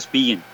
us being.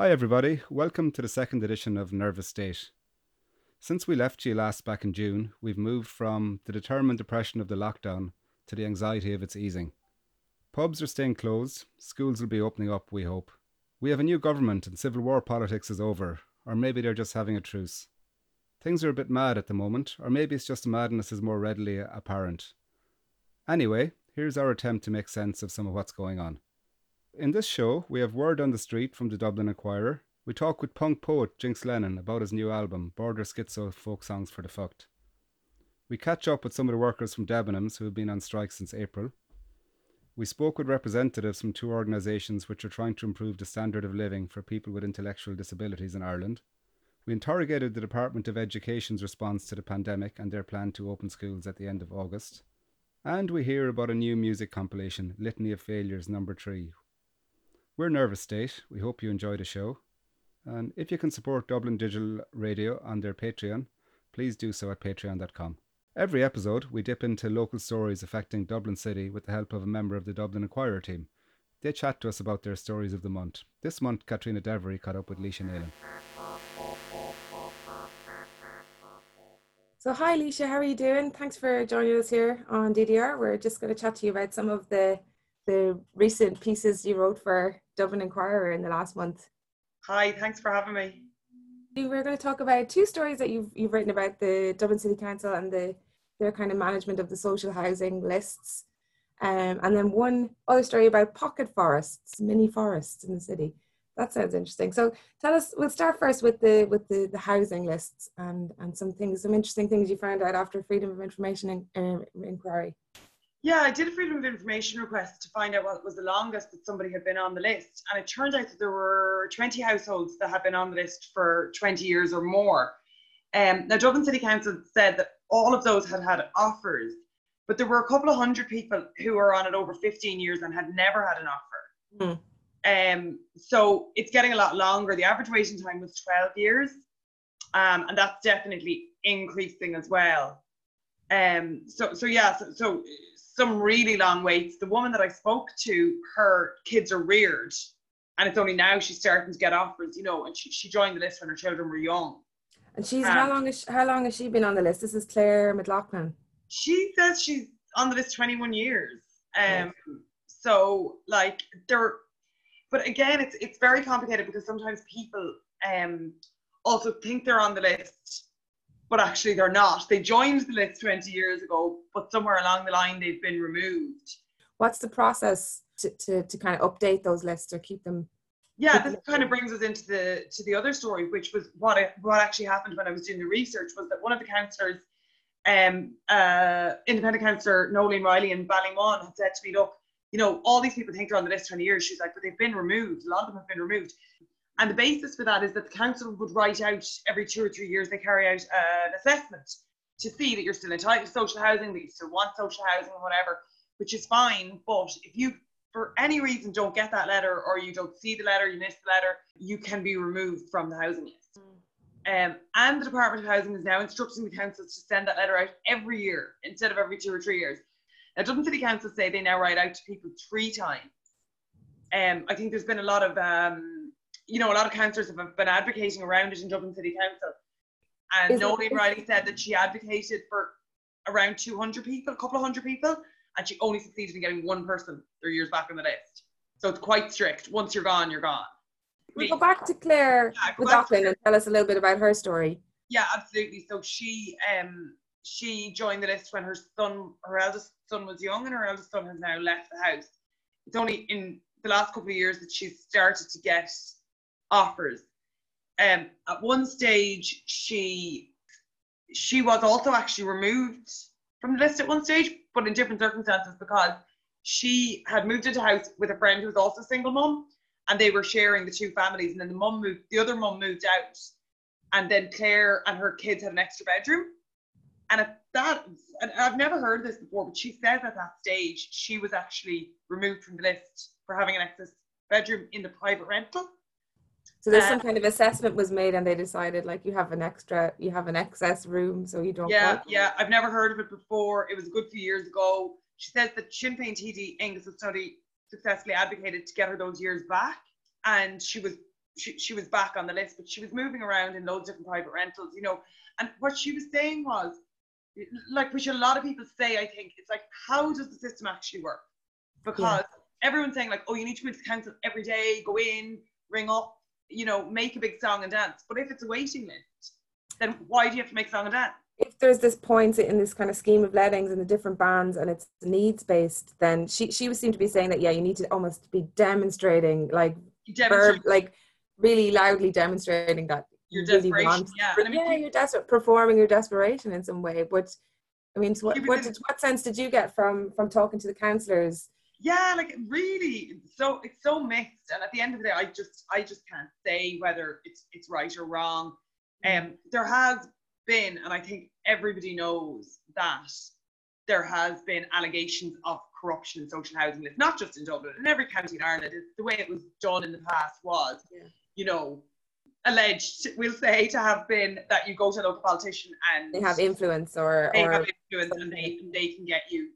Hi, everybody. Welcome to the second edition of Nervous State. Since we left you last back in June, we've moved from the determined depression of the lockdown to the anxiety of its easing. Pubs are staying closed, schools will be opening up, we hope. We have a new government and civil war politics is over, or maybe they're just having a truce. Things are a bit mad at the moment, or maybe it's just madness is more readily apparent. Anyway, here's our attempt to make sense of some of what's going on. In this show, we have word on the street from the Dublin Inquirer. We talk with punk poet Jinx Lennon about his new album, Border Schizo Folk Songs for the Fucked. We catch up with some of the workers from Debenhams who have been on strike since April. We spoke with representatives from two organisations which are trying to improve the standard of living for people with intellectual disabilities in Ireland. We interrogated the Department of Education's response to the pandemic and their plan to open schools at the end of August. And we hear about a new music compilation, Litany of Failures number 3, we're Nervous State. We hope you enjoy the show. And if you can support Dublin Digital Radio on their Patreon, please do so at patreon.com. Every episode, we dip into local stories affecting Dublin City with the help of a member of the Dublin Inquirer team. They chat to us about their stories of the month. This month, Katrina Devery caught up with Laoise Neylon. So, hi, Laoise, how are you doing? Thanks for joining us here on DDR. We're just going to chat to you about some of the the recent pieces you wrote for Dublin Inquirer in the last month. Hi, thanks for having me. We're going to talk about two stories that you've you've written about the Dublin City Council and the their kind of management of the social housing lists, um, and then one other story about pocket forests, mini forests in the city. That sounds interesting. So tell us. We'll start first with the with the, the housing lists and and some things, some interesting things you found out after Freedom of Information in, uh, inquiry. Yeah, I did a freedom of information request to find out what was the longest that somebody had been on the list. And it turned out that there were 20 households that had been on the list for 20 years or more. Um, now, Dublin City Council said that all of those had had offers, but there were a couple of hundred people who were on it over 15 years and had never had an offer. Mm. Um, so it's getting a lot longer. The average waiting time was 12 years, um, and that's definitely increasing as well. Um, so, so yeah, so, so some really long waits. The woman that I spoke to, her kids are reared, and it's only now she's starting to get offers, you know, and she, she joined the list when her children were young. And she's um, how long is she, how long has she been on the list? This is Claire McLaughlin. She says she's on the list 21 years. Um, so like there, but again, it's it's very complicated because sometimes people um also think they're on the list but actually they're not. They joined the list 20 years ago, but somewhere along the line they've been removed. What's the process to, to, to kind of update those lists or keep them? Yeah, this kind of brings us into the to the other story, which was what it, what actually happened when I was doing the research was that one of the councillors, um, uh, independent councillor Noeleen Reilly in Ballymun had said to me, look, you know, all these people think they're on the list 20 years. She's like, but they've been removed. A lot of them have been removed. And the basis for that is that the council would write out every two or three years, they carry out an assessment to see that you're still entitled to social housing, that you still want social housing, whatever, which is fine. But if you, for any reason, don't get that letter or you don't see the letter, you miss the letter, you can be removed from the housing list. Um, and the Department of Housing is now instructing the councils to send that letter out every year instead of every two or three years. Now, Dublin City Council say they now write out to people three times. Um, I think there's been a lot of um, you know, a lot of councillors have been advocating around it in Dublin City Council. And Noeleen Reilly said that she advocated for around 200 people, a couple of hundred people, and she only succeeded in getting one person three years back on the list. So it's quite strict. Once you're gone, you're gone. we'll go back to Claire yeah, McLaughlin and tell us a little bit about her story. Yeah, absolutely. So she um she joined the list when her son, her eldest son was young, and her eldest son has now left the house. It's only in the last couple of years that she's started to get offers. Um, at one stage, she she was also actually removed from the list at one stage, but in different circumstances because she had moved into a house with a friend who was also a single mom, and they were sharing the two families, and then the mum moved, the other mum moved out, and then Claire and her kids had an extra bedroom. And at that, and I've never heard this before, but she says at that stage she was actually removed from the list for having an excess bedroom in the private rental. So there's Uh, some kind of assessment was made, and they decided like you have an extra, you have an excess room, so you don't. Yeah, work. yeah, I've never heard of it before. It was a good few years ago. She says that Féin TD Aengus Ó Snodaigh successfully advocated to get her those years back, and she was she, she was back on the list, but she was moving around in loads of different private rentals, you know. And what she was saying was, like, which a lot of people say, I think, it's like, how does the system actually work? Because everyone's saying like, oh, you need to go into council every day, go in, ring up, you know, make a big song and dance. But if it's a waiting list, then why do you have to make song and dance? if there's this point in this kind of scheme of lettings and the different bands and it's needs based, then she she would seem to be saying that yeah, you need to almost be demonstrating like verb, like really loudly demonstrating that your you really want. yeah, I mean, yeah, you're desperate, performing your desperation in some way. But I mean, so what what, did, what sense did you get from from talking to the councillors? Yeah, like really, so it's so mixed. And at the end of the day, I just I just can't say whether it's it's right or wrong. Um, there has been, and I think everybody knows that there has been allegations of corruption in social housing lists, not just in Dublin, in every county in Ireland. It's the way it was done in the past was, Yeah. you know, alleged, we'll say, to have been that you go to a local politician and They have influence or they or have influence and they they can get you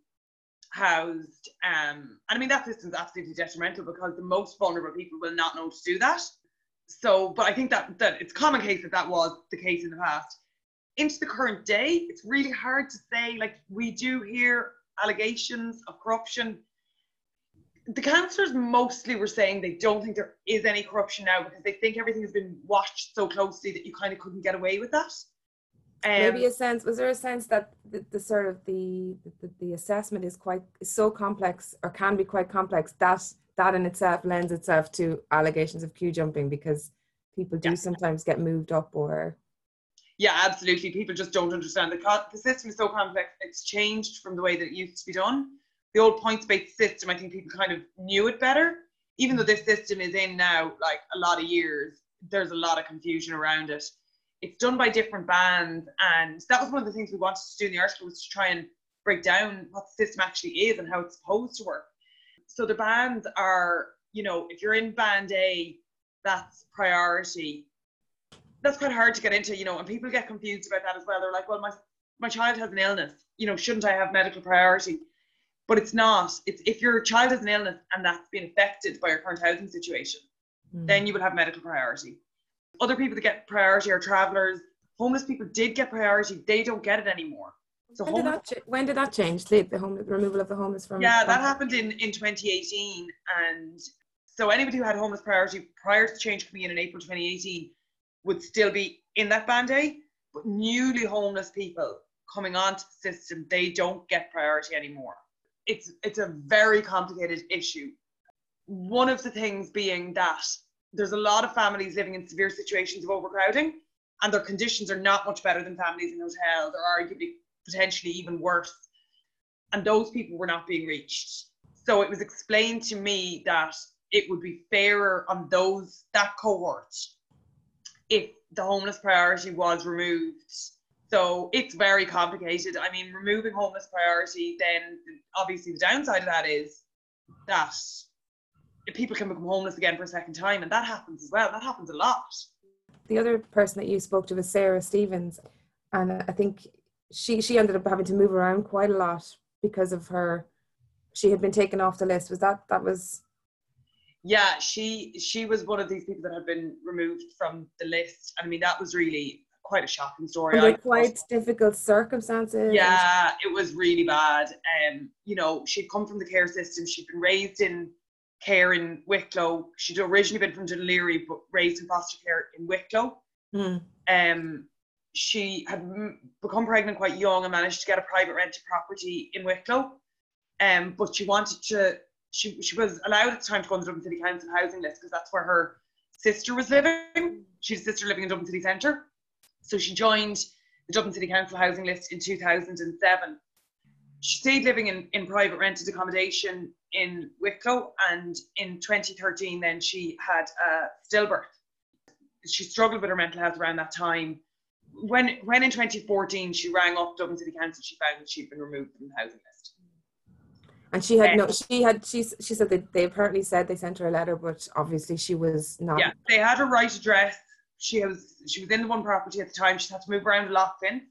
housed. Um, and I mean that system's absolutely detrimental because the most vulnerable people will not know to do that. So, but I think that that it's common case that that was the case in the past. Into the current day, it's really hard to say. Like we do hear allegations of corruption. The councillors mostly were saying they don't think there is any corruption now because they think everything has been watched so closely that you kind of couldn't get away with that. Um, maybe a sense was there a sense that the, the sort of the, the the assessment is quite is so complex or can be quite complex that that in itself lends itself to allegations of queue jumping because people do Yeah. sometimes get moved up or Yeah, absolutely. People just don't understand the co- the system is so complex. It's changed from the way that it used to be done. The old points-based system, I think people kind of knew it better. Even though this system is in now like a lot of years, there's a lot of confusion around it. It's done by different bands, and that was one of the things we wanted to do in the article was to try and break down what the system actually is and how it's supposed to work. So the bands are, you know, if you're in band A, that's priority that's quite hard to get into, you know, and people get confused about that as well. They're like, well, my my child has an illness, you know, shouldn't I have medical priority? But it's not. It's if your child has an illness and that's been affected by your current housing situation, Hmm. then you will have medical priority. Other people that get priority are travelers. Homeless people did get priority. They don't get it anymore. So when did that when did that change the, the home removal of the homeless from yeah, that happened in, in 2018. And so anybody who had homeless priority prior to change coming in in April 2018 would still be in that band A. But newly homeless people coming onto the system, they don't get priority anymore. It's it's a very complicated issue. One of the things being that there's a lot of families living in severe situations of overcrowding, and their conditions are not much better than families in hotels, or arguably potentially even worse. And those people were not being reached. So it was explained to me that it would be fairer on those that cohort if the homeless priority was removed. So it's very complicated. I mean, removing homeless priority, then obviously the downside of that is that people can become homeless again for a second time, and that happens as well. That happens a lot. the other person that you spoke to was Sarah Stevens, and I think she she ended up having to move around quite a lot because of her. She had been taken off the list. Was that that was Yeah, she she was one of these people that had been removed from the list. I mean, that was really quite a shocking story. under quite difficult circumstances? Yeah, it was really bad. Um, you know, she'd come from the care system. She'd been raised in care in Wicklow. She'd originally been from Dún Laoghaire, but raised in foster care in Wicklow. Hmm. Um, she had become pregnant quite young and managed to get a private rented property in Wicklow. Um, but she wanted to. She she was allowed at the time to go on the Dublin City Council housing list because that's where her sister was living. She had a sister living in Dublin City Centre, so she joined the Dublin City Council housing list in 2007. She stayed living in, in private rented accommodation in Wicklow, and in 2013, then she had a stillbirth. She struggled with her mental health around that time. When, when in 2014 she rang up Dublin City Council, she found that she'd been removed from the housing list. And she had no, she had, she, she said that they apparently said they sent her a letter, but obviously she was not. Yeah, they had her right address. She was she was in the one property at the time. She had to move around a lot since.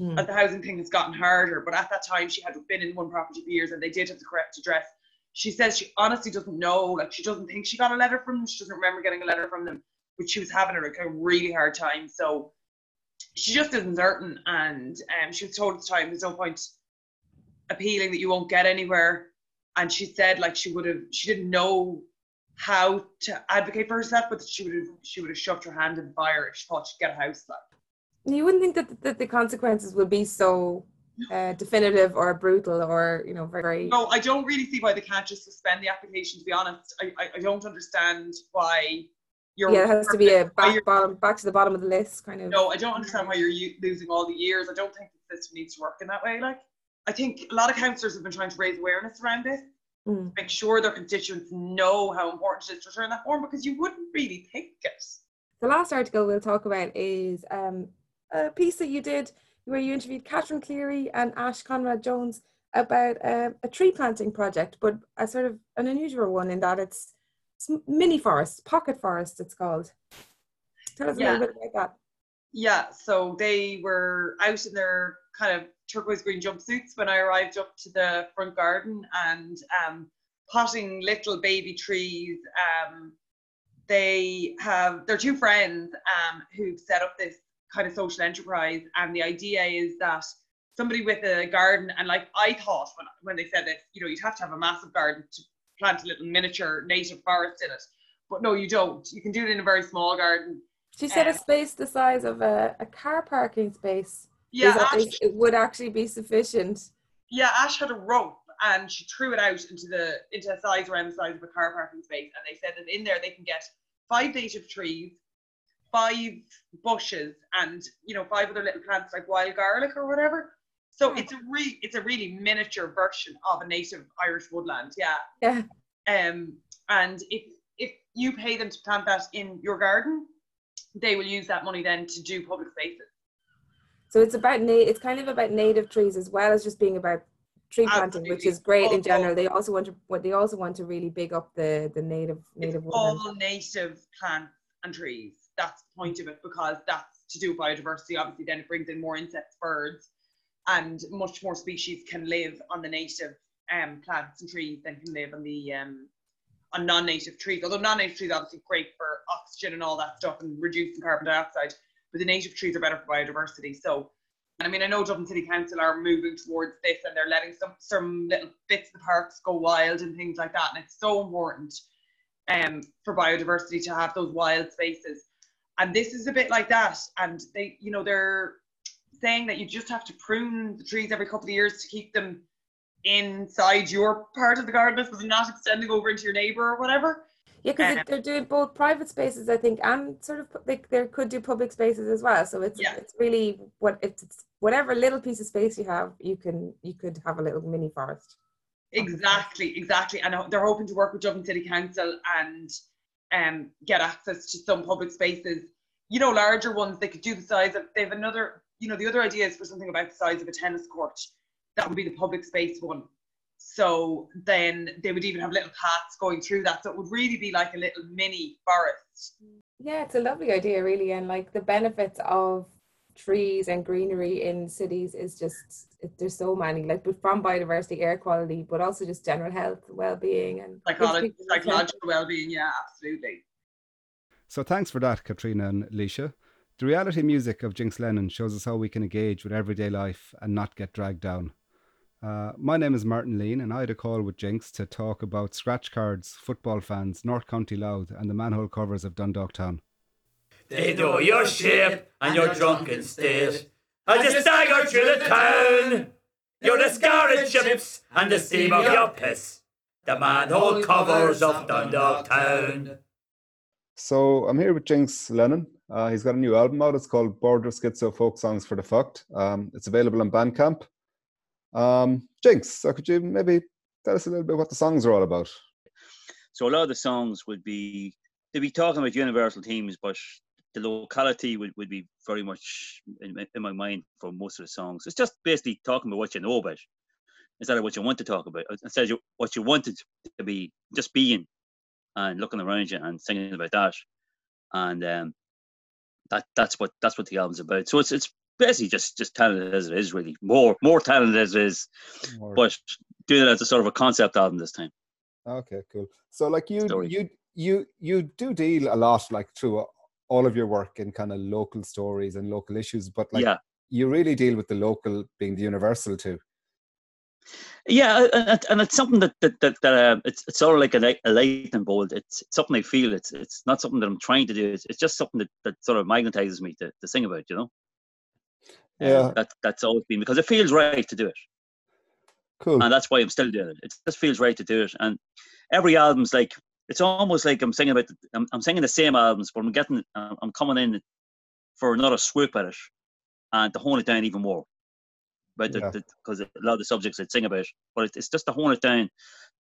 Mm. As the housing thing has gotten harder, but at that time she had been in one property for years, and they did have the correct address. She says she honestly doesn't know, like she doesn't think she got a letter from them. She doesn't remember getting a letter from them, but she was having a, like, a really hard time. So she just isn't certain, and um, she was told at the time there's no point appealing that you won't get anywhere. And she said like she would have, she didn't know how to advocate for herself, but she would have, she would have shoved her hand in fire if she thought she'd get a house. Like You wouldn't think that, that the consequences would be so uh, definitive or brutal or, you know, very, no, I don't really see why they can't just suspend the application. To be honest, I, I, I don't understand why you're. Yeah, it has to be a back bottom, back to the bottom of the list kind of. No, I don't understand why you're u- losing all the years. I don't think the system needs to work in that way. Like, I think a lot of councillors have been trying to raise awareness around this, Mm. make sure their constituents know how important it is to return that form because you wouldn't really think it. The last article we'll talk about is um, a piece that you did where you interviewed Catherine Cleary and Ash Conrad Jones about uh, a tree planting project, but a sort of an unusual one in that it's, it's mini forest, pocket forest, it's called. Tell us a Yeah. little bit about that. Yeah, so they were out in their kind of turquoise green jumpsuits when I arrived up to the front garden and um, potting little baby trees. Um, they have they're two friends um, who've set up this kind of social enterprise, and the idea is that somebody with a garden and like I thought when when they said this, you know, you'd have to have a massive garden to plant a little miniature native forest in it, but no, you don't. You can do it in a very small garden. She said a Um, space the size of a, a car parking space. Yeah, Ash- it would actually be sufficient. yeah, Ash had a rope and she threw it out into the into a size around the size of a car parking space. And they said that in there they can get five native trees, five bushes, and you know five other little plants like wild garlic or whatever. So Hmm. it's a re it's a really miniature version of a native Irish woodland. Yeah. Yeah. Um, and if if you pay them to plant that in your garden, they will use that money then to do public spaces. So it's about na- it's kind of about native trees as well as just being about tree planting, which is great in general. They also want to what they also want to really big up the the native native it's woodland. all native plants and trees. That's point of it because that's to do with biodiversity. Obviously, then it brings in more insects, birds, and much more species can live on the native um, plants and trees than can live on the um, on non-native trees. Although non-native trees are obviously great for oxygen and all that stuff and reducing carbon dioxide, but the native trees are better for biodiversity. So. And I mean, I know Dublin City Council are moving towards this, and they're letting some some little bits of the parks go wild and things like that. And it's so important um, for biodiversity to have those wild spaces. And this is a bit like that. And they, you know, they're saying that you just have to prune the trees every couple of years to keep them inside your part of the garden, I suppose, not extending over into your neighbour or whatever. Yeah, because Um, they're doing both private spaces, I think, and sort of they they could do public spaces as well. So it's Yeah. it's really what it's, it's whatever little piece of space you have, you can you could have a little mini forest. Exactly, exactly. And they're hoping to work with Dublin City Council and um, get access to some public spaces. You know, larger ones, they could do the size of, they have another, you know, the other idea is for something about the size of a tennis court. That would be the public space one. So then they would even have little paths going through that. So it would really be like a little mini forest. Yeah, it's a lovely idea, really, and like the benefits of trees and greenery in cities is just it, there's so many like but from biodiversity, air quality, but also just general health, well-being, and gives Psycholo- people a sense of- psychological well-being, yeah, absolutely. So thanks for that, Katrina and Alicia. The reality music of Jinx Lennon shows us how we can engage with everyday life and not get dragged down. Uh, my name is Martin Lean, and I had a call with Jinx to talk about scratch cards, football fans, North County Louth, and the manhole covers of Dundalk Town. They know your shape and your drunken state. As you stagger through the town, you're the scarlet chips and the steam of your piss. The manhole covers of Dundalk Town. So I'm here with Jinx Lennon. Uh, he's got a new album out. It's called Border Schizo Folk Songs for the Fucked. Um, it's available on Bandcamp. Um, Jinx, so could you maybe tell us a little bit what the songs are all about? So a lot of the songs would be they'd be talking about universal themes, but the locality would, would be very much in, in my mind for most of the songs. It's just basically talking about what you know about instead of what you want to talk about, instead of what you wanted to be, just being and looking around you and singing about that. And um, that that's what that's what the album's about. So it's it's basically just just talented as it is, really more more talented as it is, More- but doing it as a sort of a concept album this time. Okay, cool. So like you Story. you you you do deal a lot like through a- all of your work in kind of local stories and local issues, but like yeah, you really deal with the local being the universal too. yeah, and, it's something that that that, that uh, it's it's sort of like a, a light and bold. It's, it's something I feel. It's it's not something that I'm trying to do. It's, it's just something that, that sort of magnetizes me to, to sing about. You know. Um, Yeah. that that's always been because it feels right to do it. Cool. and that's why I'm still doing it. It just feels right to do it. And every album's like it's almost like I'm singing about. The, I'm, I'm singing the same albums, but I'm getting. I'm coming in for another swoop at it, and to hone it down even more. But Yeah. because a lot of the subjects I'd sing about, but it, it's just to hone it down.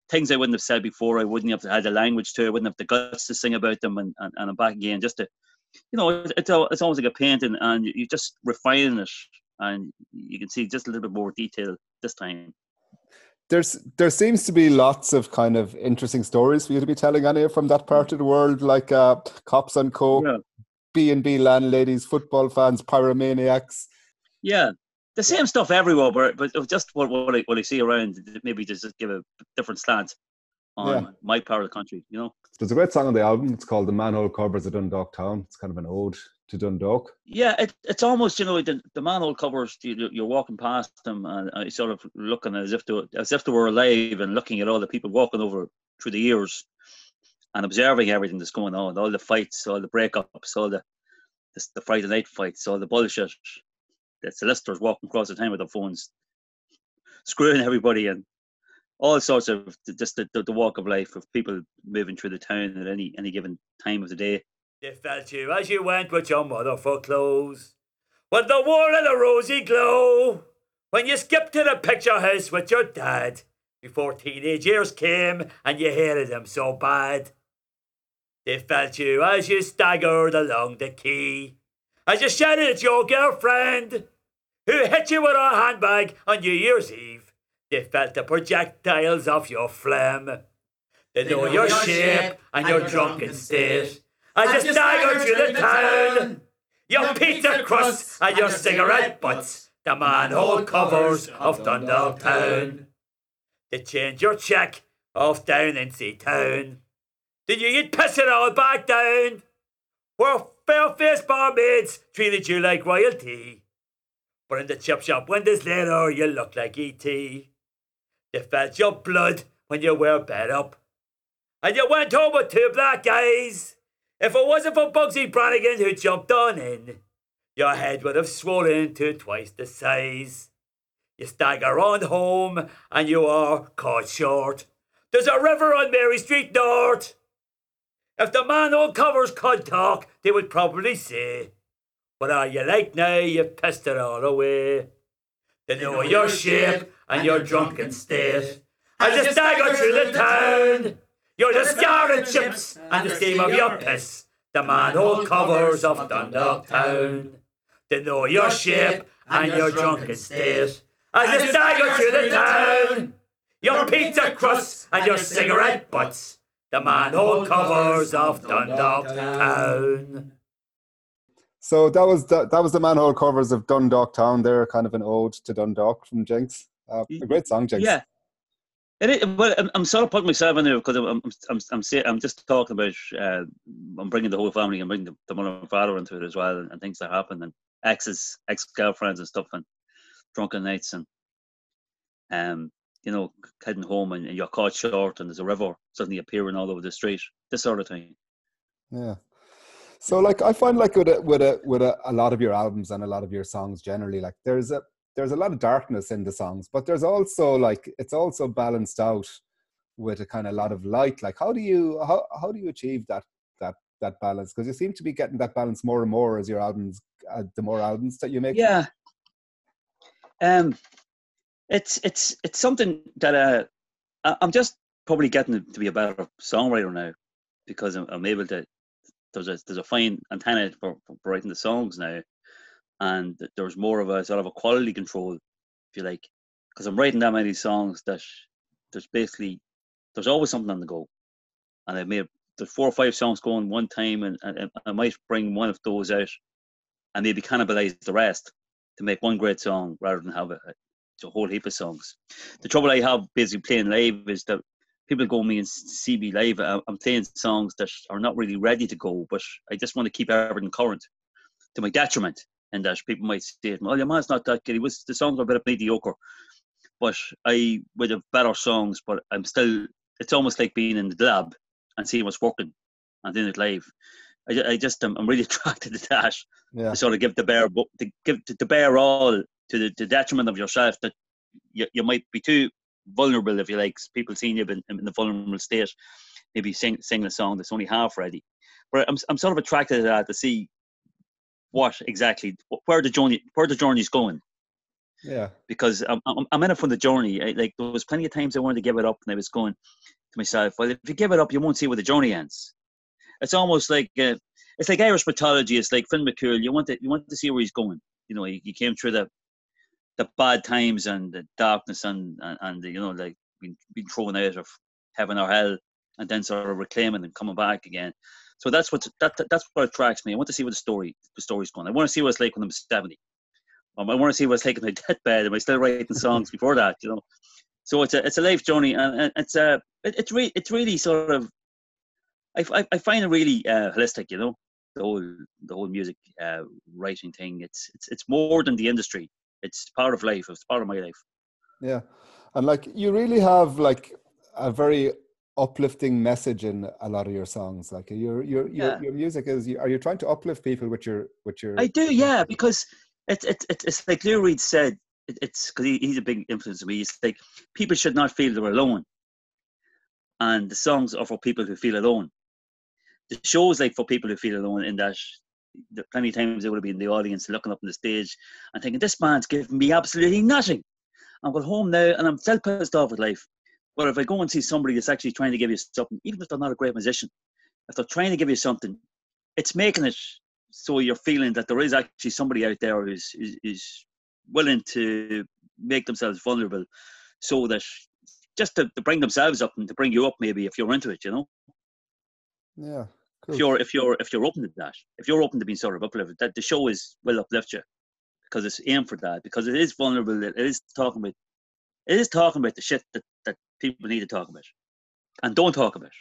Things I wouldn't have said before. I wouldn't have had the language to. I wouldn't have the guts to sing about them, and and, and I'm back again just to. You know, it's it's, it's almost like a painting, and you just refine it, and you can see just a little bit more detail this time. There's there seems to be lots of kind of interesting stories for you to be telling Annie from that part of the world, like uh, cops on coke, Yeah. B and B landladies, football fans, pyromaniacs. Yeah, the same stuff everywhere, but but just what what I, what I see around, maybe just give a different slant on Yeah. my part of the country. You know. There's a great song on the album. It's called "The Manhole Covers of Dundalk Town." It's kind of an ode to Dundalk. Yeah, it, it's almost you know the, the manhole covers. You, you're walking past them and uh, sort of looking as if they as if they were alive and looking at all the people walking over through the years and observing everything that's going on, all the fights, all the breakups, all the the, the Friday night fights, all the bullshit. The solicitors walking across the town with their phones, screwing everybody and all sorts of just the, the, the walk of life of people moving through the town at any any given time of the day. They felt you as you went with your mother for clothes. With the war had a rosy glow. When you skipped to the picture house with your dad. Before teenage years came and you hated him so bad. They felt you as you staggered along the quay. As you shouted at your girlfriend. Who hit you with her handbag on New Year's Eve. They felt the projectiles of your phlegm. They know your shape and your drunken state. As you stagger through the town, your pizza crusts and your cigarette butts, the manhole covers of Dundalk Town. They change your check off down in Seatown. Then you get piss it all back down. Where fair-faced barmaids treated you like royalty. But in the chip shop windows later, you look like E.T. They felt your blood when you were bed up. And you went home with two black eyes. If it wasn't for Bugsy Brannigan who jumped on in, your head would have swollen to twice the size. You stagger on home and you are caught short. There's a river on Mary Street North. If the man manhole covers could talk, they would probably say, What are you like now? You've pissed it all away. They know your shape and your drunken state. As you stagger through the town, you're the scarlet chips and the steam of your piss. The manhole covers of Dundalk Town. They know your shape and your drunken state. As you stagger through the town, your pizza crusts and your cigarette butts. The manhole covers of Dundalk Town. So that was the, that was the manhole covers of Dundalk Town. They're kind of an ode to Dundalk from Jinx. Uh, a great song, Jinx. Yeah. Well, I'm, I'm sort of putting myself in there because I'm, I'm, I'm, I'm, say, I'm just talking about, uh, I'm bringing the whole family and bringing the, the mother and father into it as well and, and things that happen and exes, ex-girlfriends and stuff and drunken nights and, um, you know, heading home and you're caught short and there's a river suddenly appearing all over the street, this sort of thing. Yeah. So like I find like with a with a with a, a lot of your albums and a lot of your songs generally, like there's a there's a lot of darkness in the songs, but there's also like it's also balanced out with a kind of lot of light. Like how do you how how do you achieve that that that balance? Because you seem to be getting that balance more and more as your albums uh, the more albums that you make. Yeah. Um, it's it's it's something that uh, I'm just probably getting to be a better songwriter now because I'm, I'm able to. There's a there's a fine antenna for, for writing the songs now, and there's more of a sort of a quality control, if you like, because I'm writing that many songs that there's basically there's always something on the go, and I've made there's four or five songs going one time, and, and I might bring one of those out, and maybe cannibalize the rest to make one great song rather than have a, a whole heap of songs. The trouble I have basically playing live is that people go me and see me live. I'm playing songs that are not really ready to go, but I just want to keep everything current to my detriment. And that people might say, "Well, your man's not that good. He was the songs are a bit mediocre." But I would have better songs, but I'm still. It's almost like being in the lab and seeing what's working and doing it live. I, I just am, I'm really attracted to that. Yeah. To sort of give the bear, to give to bear all to the, the detriment of yourself that you, you might be too vulnerable if you like people seeing you in, in the vulnerable state maybe sing sing a song that's only half ready but I'm, I'm sort of attracted to that to see what exactly. Where the journey where the journey's going. Yeah. because I'm, I'm, I'm in it for the journey. I, like there was plenty of times I wanted to give it up and I was going to myself well if you give it up you won't see where the journey ends. It's almost like uh, it's like Irish mythology. It's like Finn McCool you want to you want to see where he's going. You know he, he came through the the bad times and the darkness and and, and the, you know like being, being thrown out of heaven or hell and then sort of reclaiming and coming back again. So that's what that, that that's what attracts me. I want to see what the story the story's going. I want to see what it's like when I'm seventy. Um, I want to see what it's like in my deathbed. Am I still writing songs before that? You know. So it's a it's a life journey and, it's a it, it's really it's really sort of I, I, I find it really uh, holistic. You know the whole the whole music uh, writing thing. It's it's it's more than the industry it's part of life. It's part of my life. Yeah, and like you really have like a very uplifting message in a lot of your songs. Like your your your, Yeah. your music is. Are you trying to uplift people with your with your? I do, yeah, because it's it's it's, it's like Lou Reed said. It, it's because he, he's a big influence on me. It's like people should not feel they're alone, and the songs are for people who feel alone. The show's like for people who feel alone. In that, plenty of times they would have been in the audience looking up on the stage and thinking, "This man's giving me absolutely nothing." I'm going home now and I'm still pissed off with life. But if I go and see somebody that's actually trying to give you something, even if they're not a great musician, if they're trying to give you something, it's making it so you're feeling that there is actually somebody out there who's is, is willing to make themselves vulnerable so that just to, to bring themselves up and to bring you up maybe if you're into it, you know? yeah, cool. If you're if you're if you're open to that, if you're open to being sort of uplifted, that the show is will uplift you because it's aimed for that, because it is vulnerable, it is talking about it is talking about the shit that, that people need to talk about. And don't talk about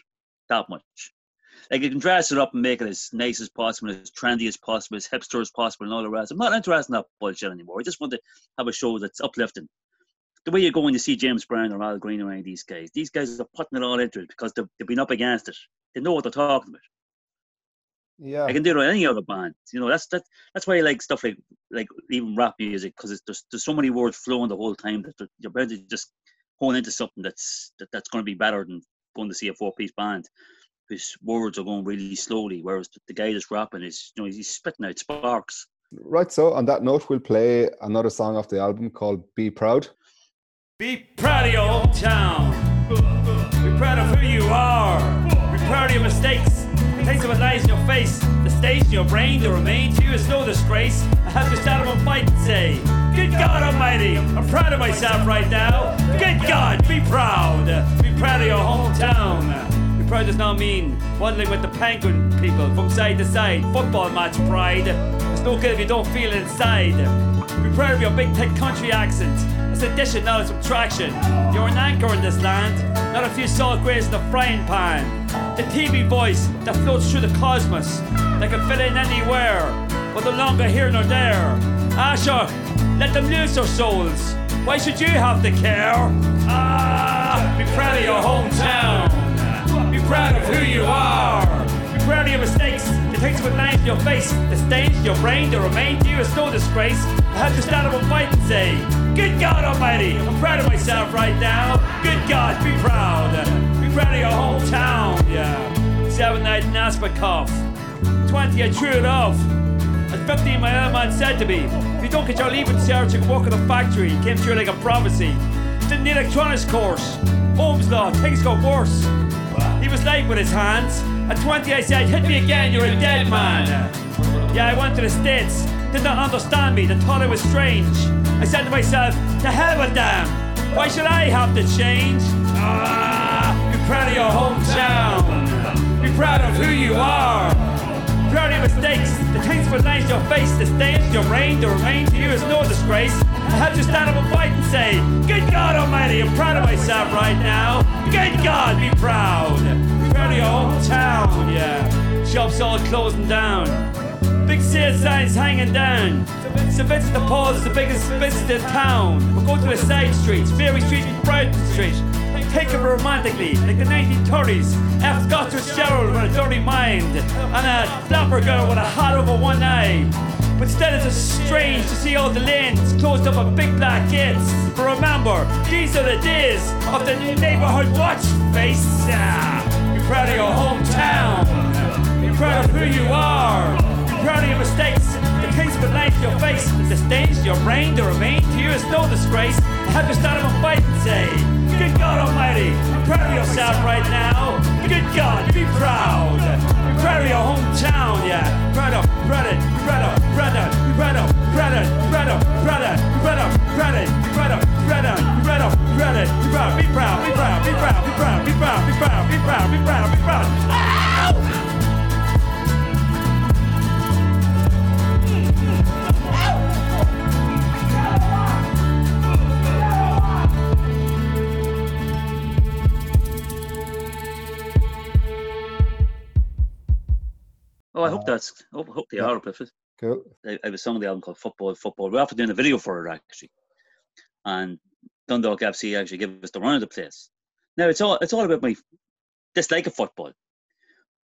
that much. Like you can dress it up and make it as nice as possible, as trendy as possible, as hipster as possible, and all the rest. I'm not interested in that bullshit anymore. I just want to have a show that's uplifting. The way you're going to see James Brown or Al Green or any of these guys, these guys are putting it all into it because they've, they've been up against it. They know what they're talking about. Yeah, I can do it on any other band. You know, that's that, that's why I like stuff like like even rap music because there's there's so many words flowing the whole time that you're bound to just hone into something that's that, that's going to be better than going to see a four piece band whose words are going really slowly, whereas the, the guy that's rapping is you know he's spitting out sparks. right. So on that note, we'll play another song off the album called "Be Proud." Be proud of your hometown. Be proud of who you are. Be proud of your mistakes. Things of what lies in your face. The stage in your brain the remain to you is no disgrace. I have to stand up and fight and say, Good God Almighty, I'm proud of myself right now. Good God, be proud. Be proud of your hometown. Be proud does not mean waddling with the penguin people from side to side. Football match pride. No good if you don't feel it inside. Be proud of your big tech country accent. It's addition, not a subtraction. You're an anchor in this land, not a few salt grains in the frying pan. The TV voice that floats through the cosmos, that can fit in anywhere, but no longer here nor there. Asher, let them lose their souls. Why should you have to care? Ah, be proud of your hometown. Be proud of who you are. Be proud of your mistakes. The with your face, the stains your brain, the remain you is no disgrace. I had to stand up and fight and say, Good God Almighty, I'm proud of myself right now. Good God, be proud. Be proud of your hometown. Yeah. Seven night in Aspacoff. 20 I threw it off. At 15 my old man said to me, If you don't get your leaving cert, you can work in a factory. Came through like a prophecy. Did the electronics course. Ohm's law, things got worse. He was late with his hands. At 20, I said, hit me again, you're a dead man. Yeah, I went to the States. Did not understand me, they thought I was strange. I said to myself, to hell with them. Why should I have to change? Ah, be proud of your hometown. Be proud of who you are. Your mistakes, the that lines your face, the stains your reign, the remain to you is no disgrace. I had to stand up and fight and say, Good God Almighty, I'm proud of myself right now. Good God, be proud. Proud of your hometown, yeah. Shops all closing down. Big sales signs hanging down. St. Vincent de Paul is the biggest business in town. We'll go to the side streets, Mary Street Brighton Street. Take it romantically, like the 1930s. F. Scott Fitzgerald with a dirty mind, and a flapper girl with a hat over one eye. But still, it's a strange to see all the lanes closed up with big black gates. But remember, these are the days of the new neighborhood watch face. Be proud of your hometown. Be proud of who you are. Be proud of your mistakes. The things that lie to your face, the stains to your brain, the remain to you is no disgrace. Have stand up and fight and say, Good God Almighty, be proud of yourself right now. Good God, be proud. Be proud of your hometown, yeah. Proud of, proud of, proud of, proud of, proud of, proud of, proud of, proud of, proud of, proud of, proud of, proud of, proud of, proud of, be proud, be proud, be proud, be proud, be proud, be proud, be proud, be proud, be proud, be proud. Ow! Oh, I hope uh, that's. I hope, hope they Yeah. are. But if Cool. I, I was song of the album called Football, Football. We're after doing a video for it actually, and Dundalk FC actually gave us the run of the place. Now it's all it's all about my dislike of football.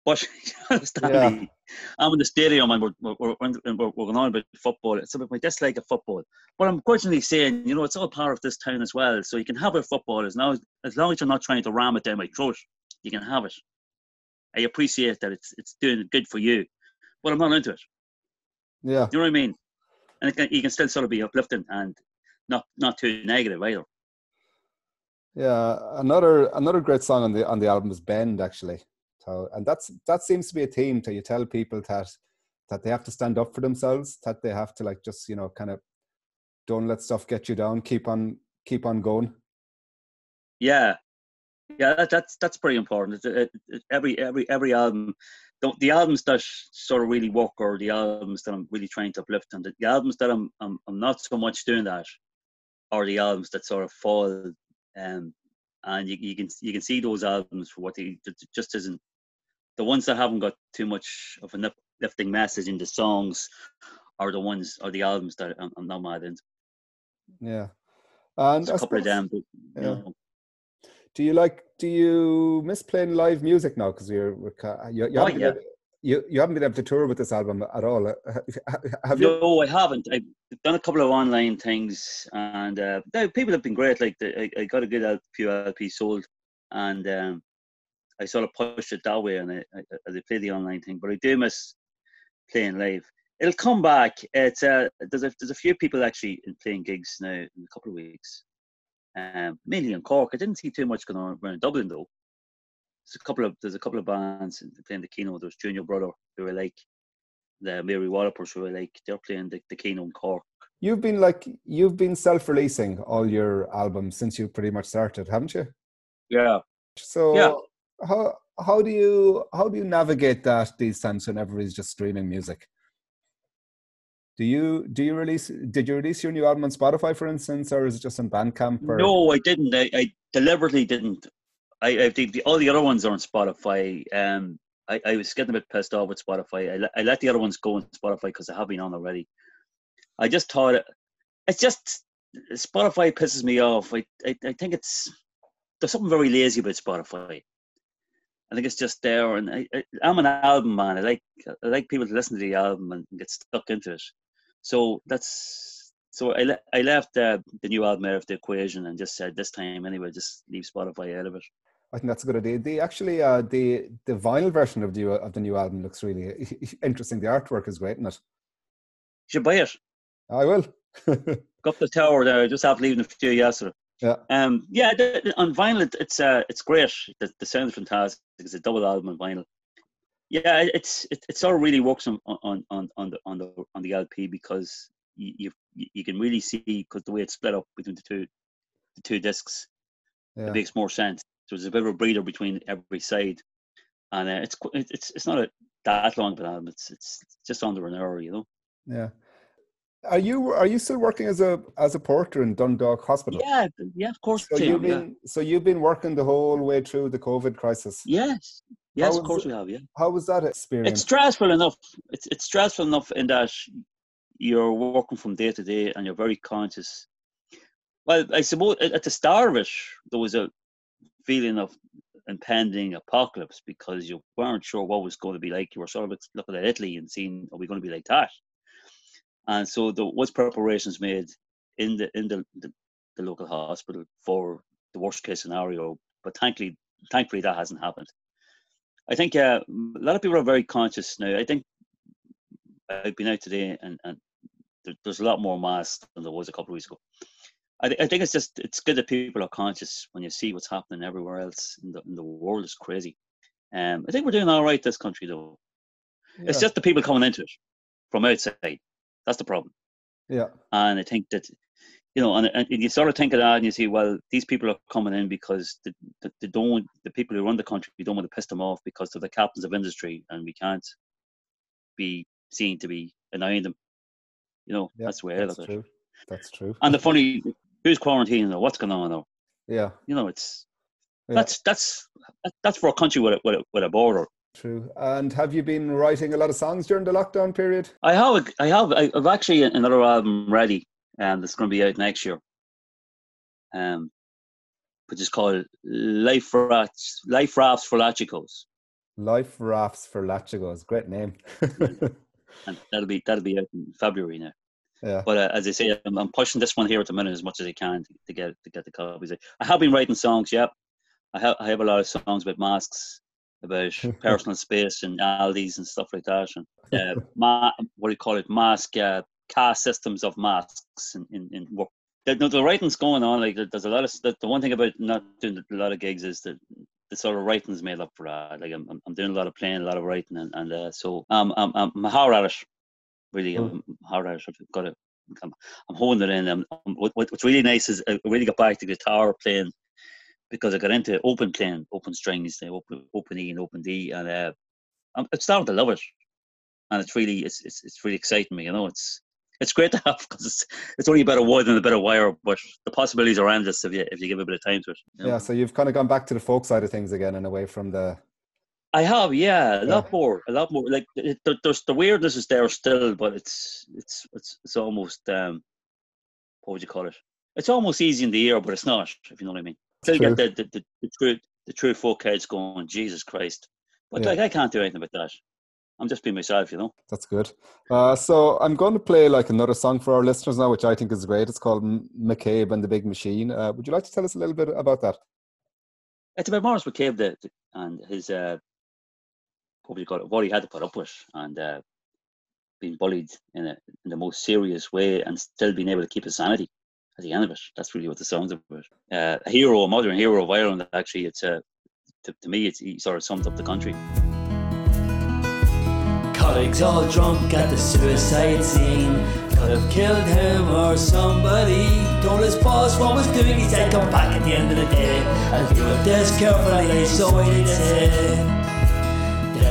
But you understand Yeah. me? I'm in the stadium and we're, we're, we're, we're, we're going on about football. It's about my dislike of football. But I'm grudgingly saying, you know, it's all part of this town as well. So you can have your football as long as, as long as you're not trying to ram it down my throat. You can have it. I appreciate that it's it's doing good for you, but I'm not into it. Yeah. You know what I mean? And it can, you can still sort of be uplifting and not not too negative either. Yeah, another another great song on the on the album is "Bend," actually. So, and that's that seems to be a theme to you tell people that that they have to stand up for themselves, that they have to like just you know kind of don't let stuff get you down, keep on keep on going. Yeah, yeah, that, that's that's pretty important. It, it, every every every album, the, the albums that sort of really work, or the albums that I'm really trying to uplift, and the, the albums that I'm, I'm I'm not so much doing that, are the albums that sort of fall, um, and you, you can you can see those albums for what they it just isn't. The ones that haven't got too much of an uplifting message in the songs, are the ones are the albums that I'm, I'm not mad into. Yeah, and There's I a couple of them, but, yeah. know, Do you like? Do you miss playing live music now? Because you're you, you, Oh, haven't been yeah. able, you you haven't been able to tour with this album at all. uh, Have you? No, I haven't. I've done a couple of online things, and uh, people have been great. Like the, I, I got a good L- few LP sold, and um, I sort of pushed it that way, and I, I, I play the online thing. But I do miss playing live. It'll come back. It's uh, there's a there's a few people actually playing gigs now in a couple of weeks, um, mainly in Cork. I didn't see too much going on around Dublin though. There's a couple of there's a couple of bands playing the Kino. There's Junior Brother who are like the Mary Wallopers who are like they're playing the, the Kino in Cork. You've been like you've been self-releasing all your albums since you pretty much started, haven't you? Yeah. So Yeah. how how do you how do you navigate that these times when everybody's just streaming music? Do you do you release did you release your new album on Spotify for instance or is it just on Bandcamp or No, I didn't. I, I deliberately didn't. I, I think the, all the other ones are on Spotify. Um, I, I was getting a bit pissed off with Spotify. I, I let the other ones go on Spotify because I have been on already. I just thought it, it's just Spotify pisses me off. I, I, I think it's there's something very lazy about Spotify. I think it's just there, and I, I'm an album man. I like I like people to listen to the album and get stuck into it. So that's so I, le- I left uh, the new album out of the equation and just said this time anyway, just leave Spotify out of it. I think that's a good idea. The actually uh, the the vinyl version of the of the new album looks really interesting. The artwork is great isn't it. You should buy it. I will. Go up the tower there. Just after leaving a few yesterday. Yeah. Um. Yeah. The, on vinyl, it, it's uh, it's great. The, the sound is fantastic. It's a double album on vinyl. Yeah, it- it's it, it sort of really works on on on on the on the on the LP because you you, you can really see because the way it's split up between the two the two discs, Yeah. it makes more sense. So there's a bit of a breather between every side, and uh, it's it's it's not a that long of an album. It's it's just under an hour, you know. Yeah. Are you are you still working as a as a porter in Dundalk Hospital? Yeah, yeah, of course. So you've am, yeah. been so you've been working the whole way through the COVID crisis. Yes, yes, How of course it- we have. Yeah, How was that experience? it's stressful enough. It's it's stressful enough in that you're working from day to day and you're very conscious. Well, I suppose at at the start of it, there was a feeling of impending apocalypse because you weren't sure what was going to be like. You were sort of looking at Italy and seeing, are we going to be like that? And so there was preparations made in the in the, the, the local hospital for the worst case scenario. But thankfully, thankfully that hasn't happened. I think uh, a lot of people are very conscious now. I think I've been out today and, and there, there's a lot more masks than there was a couple of weeks ago. I, thi- I think it's just it's good that people are conscious when you see what's happening everywhere else in the in the world is crazy. Um, I think we're doing all right this country though. It's just the people coming into it from outside. That's the problem. yeah. And I think that, you know, and, and you sort of think of that and you see, well, these people are coming in because they, they, they don't, the people who run the country, we don't want to piss them off because they're the captains of industry and we can't be seen to be annoying them. You know, Yeah, that's the way I That's at it. true. That's true. And the funny, who's quarantining or what's going on now? Yeah. You know, it's, Yeah. that's, that's, that's for a country with a, with a, with a border. True. And have you been writing a lot of songs during the lockdown period? I have, I have, I've actually another album ready, and it's going to be out next year. Um, which is called Life Rafts, Life Rafts for Lachicos, Life Rafts for Lachigos. Great name. and that'll be that'll be out in February now. yeah. But uh, as I say, I'm, I'm pushing this one here at the minute as much as I can to, to get to get the copies. I have been writing songs. Yep, I have I have a lot of songs about masks, about personal space and Aldi's and stuff like that, and uh, ma- what do you call it? Mask uh, cast systems of masks in in, in work. The, no, the writing's going on. Like there's a lot of the, the one thing about not doing a lot of gigs is that the sort of writing's made up for that. Like I'm, I'm- I'm doing a lot of playing, a lot of writing, and, and uh, so um, I'm I'm hard at it. Really, I'm hard at it. I've got to. I'm, I'm holding it in. Um, um, what, what- what's really nice is I really got back to guitar playing because I got into open playing, open strings, uh, open, open E and open D, and uh, I'm, I'm starting to love it. And it's really, it's, it's, it's really exciting me. You know, it's it's great to have because it's, it's only a bit of wood and a bit of wire, but the possibilities are endless if you if you give a bit of time to it. you know. Yeah. So you've kind of gone back to the folk side of things again and away from the. I have, yeah, a Yeah. lot more, a lot more. Like it, there, there's the weirdness is there still, but it's it's it's it's almost um, what would you call it? It's almost easy in the ear, but it's not. If you know what I mean. Still True. get the the, the, the true the true folk heads going. Jesus Christ! But Yeah. like I can't do anything about that. I'm just being myself, you know. That's good. Uh, so I'm going to play like another song for our listeners now, which I think is great. It's called McCabe and the Big Machine. Uh, would you like to tell us a little bit about that? It's about Maurice McCabe the, the- and his uh, what would you call it? What he had to put up with, and uh, being bullied in a in the most serious way, and still being able to keep his sanity at the end of it. That's really what the song's about. Uh, a hero, a modern hero of Ireland. Actually, it's uh, to, to me, it's, he sort of sums up the country. Colleagues all drunk at the suicide scene. Could have killed him or somebody. Told his boss what was doing. He said, Come back at the end of the day. I'll deal with this carefully. So he did say.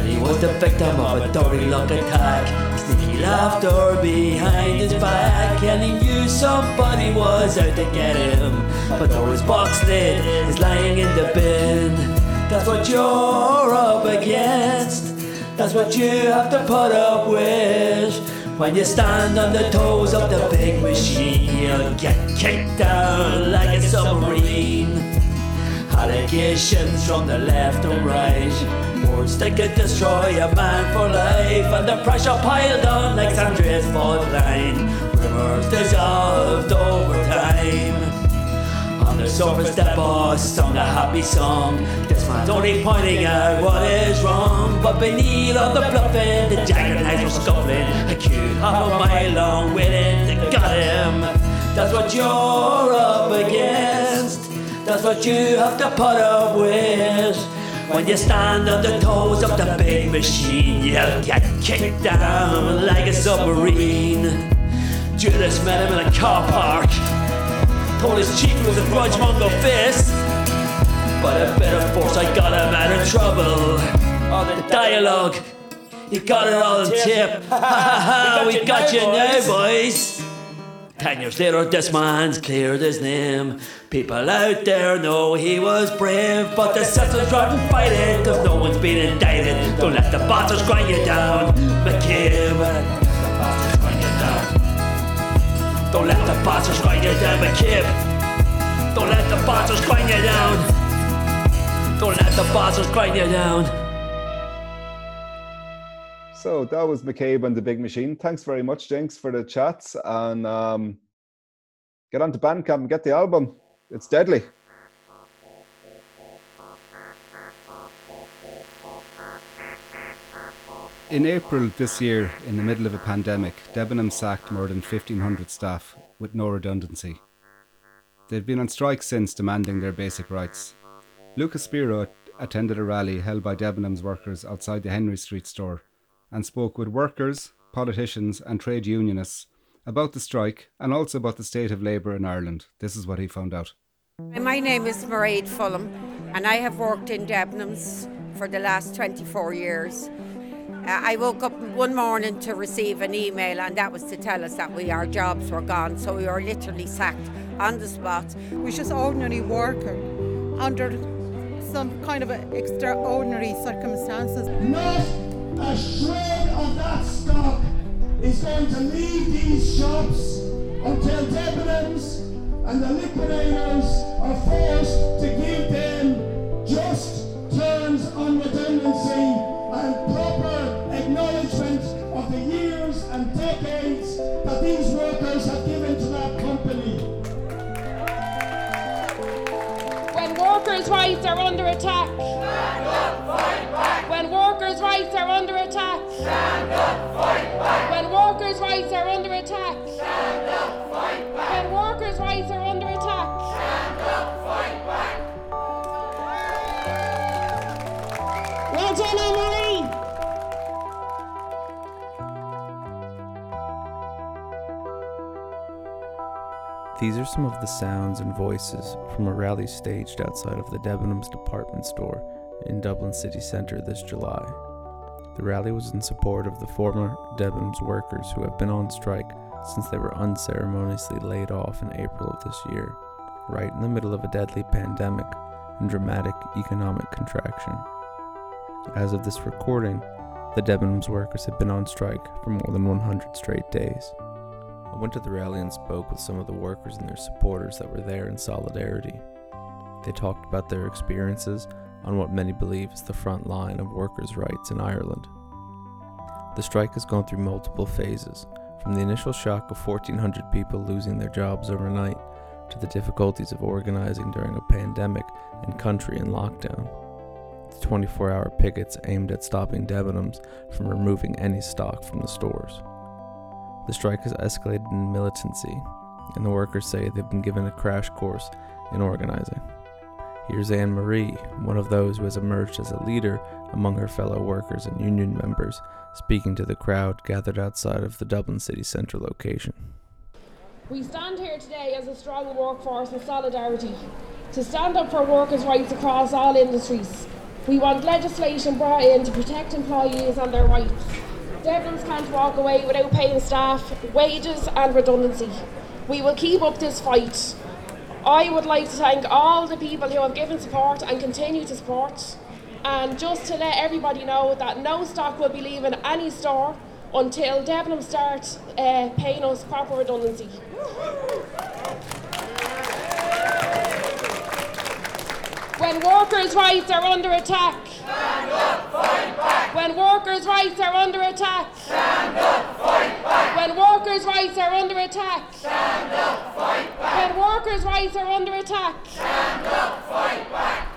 He was the victim of a dirty luck attack. Sneaky laughter behind his back. And he knew somebody was out to get him. But though his box lid is lying in the bin. That's what you're up against. That's what you have to put up with. When you stand on the toes of the big machine, you'll get kicked down like a submarine. Allegations from the left and right. Words that could destroy a man for life. And the pressure piled on like San Andreas fault line. Rumors dissolved over time. The surface, the boss sung a happy song. This man's only pointing out what is wrong. But beneath all the bluffing, the jagged knives were scuffling. A queue half a mile long, waiting to got him. That's what you're up against. That's what you have to put up with. When you stand on the toes of the big machine, you'll get kicked down like a submarine. Judas met him in a car park. Told his chief was a grudge mongo fist. But a better force, I got him out of trouble. Oh, the dialogue, you got it all on tip. Ha ha ha, we got you now, boys. Ten years later, this man's cleared his name. People out there know he was brave, but the system's rotten fighting, cause no one's been indicted. Don't let the bastards grind you down, McCabe. Don't let the bastards grind you down, McCabe. Don't let the bastards grind you down. Don't let the bastards grind you down. So that was McCabe and the Big Machine. Thanks very much, Jinx, for the chats. And um, get on to Bandcamp and get the album. It's deadly. In April this year, in the middle of a pandemic, Debenham sacked more than 1,500 staff with no redundancy. They've been on strike since, demanding their basic rights. Lucas Spiro attended a rally held by Debenham's workers outside the Henry Street store and spoke with workers, politicians, and trade unionists about the strike and also about the state of labour in Ireland. This is what he found out. My name is Mairead Fulham, and I have worked in Debenhams for the last 24 years. Uh, I woke up one morning to receive an email, and that was to tell us that we our jobs were gone. So we were literally sacked on the spot. was just ordinary worker under some kind of extraordinary circumstances. Not a shred of that stock is going to leave these shops until Debenhams and the liquidators are forced to give them just terms on redundancy and proper acknowledgement of the years and decades that these workers have given to that company. When workers' rights are under attack. Stand up, fight back. When workers' rights are under attack. Stand up, fight back. When workers' rights are under attack. Stand up, fight back. When workers' rights are under attack. Stand up, These are some of the sounds and voices from a rally staged outside of the Debenhams department store in Dublin city centre this July. The rally was in support of the former Debenhams workers who have been on strike since they were unceremoniously laid off in April of this year, right in the middle of a deadly pandemic and dramatic economic contraction. As of this recording, the Debenhams workers had been on strike for more than 100 straight days. I went to the rally and spoke with some of the workers and their supporters that were there in solidarity. They talked about their experiences on what many believe is the front line of workers' rights in Ireland. The strike has gone through multiple phases, from the initial shock of 1,400 people losing their jobs overnight to the difficulties of organizing during a pandemic and country in lockdown. The 24 hour pickets aimed at stopping Debenhams from removing any stock from the stores. The strike has escalated in militancy, and the workers say they've been given a crash course in organizing. Here's Anne Marie, one of those who has emerged as a leader among her fellow workers and union members, speaking to the crowd gathered outside of the Dublin city centre location. We stand here today as a strong workforce in solidarity to stand up for workers' rights across all industries. We want legislation brought in to protect employees and their rights. Debenhams can't walk away without paying staff wages and redundancy. We will keep up this fight. I would like to thank all the people who have given support and continue to support. And just to let everybody know that no stock will be leaving any store until Debenham start uh, paying us proper redundancy. When workers' rights are under attack. Stand up, fight back. When workers' rights are under attack. Stand up, fight back. When workers' rights are under attack. Stand up, fight back. When workers' rights are under attack. Stand up, fight back.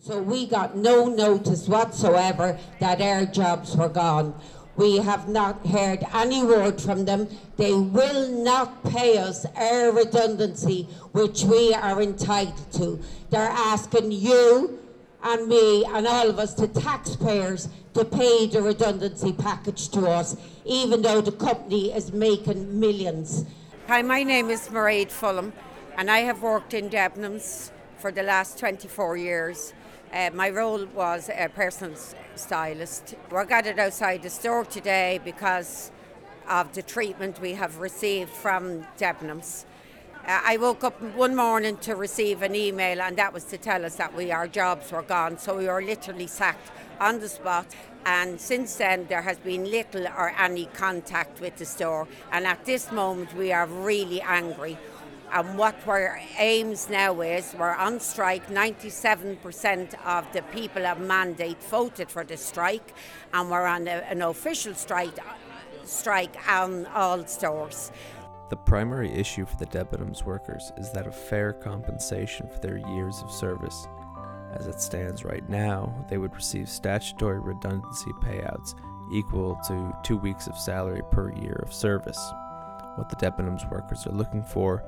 So we got no notice whatsoever that our jobs were gone. We have not heard any word from them. They will not pay us our redundancy, which we are entitled to. They're asking you and me and all of us, the taxpayers, to pay the redundancy package to us, even though the company is making millions. Hi, my name is Mairead Fulham, and I have worked in Debenhams for the last 24 years. Uh, my role was a personal stylist. We're gathered outside the store today because of the treatment we have received from Debenhams. Uh, I woke up one morning to receive an email, and that was to tell us that we our jobs were gone. So we were literally sacked on the spot. And since then, there has been little or any contact with the store. And at this moment, we are really angry. And what our aims now is we're on strike. 97% of the people of Mandate voted for the strike, and we're on a, an official strike strike on all stores. The primary issue for the Debenhams workers is that of fair compensation for their years of service. As it stands right now, they would receive statutory redundancy payouts equal to two weeks of salary per year of service. What the Debenhams workers are looking for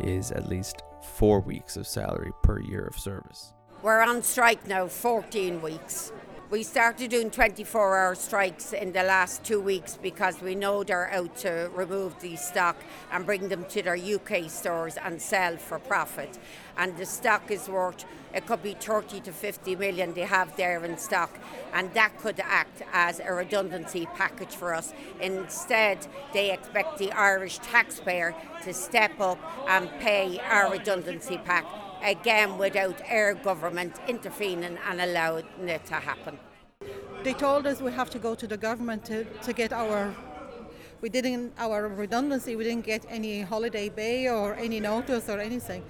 is at least four weeks of salary per year of service. We're on strike now 14 weeks. We started doing 24 hour strikes in the last two weeks because we know they're out to remove the stock and bring them to their UK stores and sell for profit. And the stock is worth, it could be 30 to 50 million they have there in stock, and that could act as a redundancy package for us. Instead, they expect the Irish taxpayer to step up and pay our redundancy pack again without our government intervening and allowing it to happen. They told us we have to go to the government to, to get our we didn't our redundancy we didn't get any holiday pay or any notice or anything.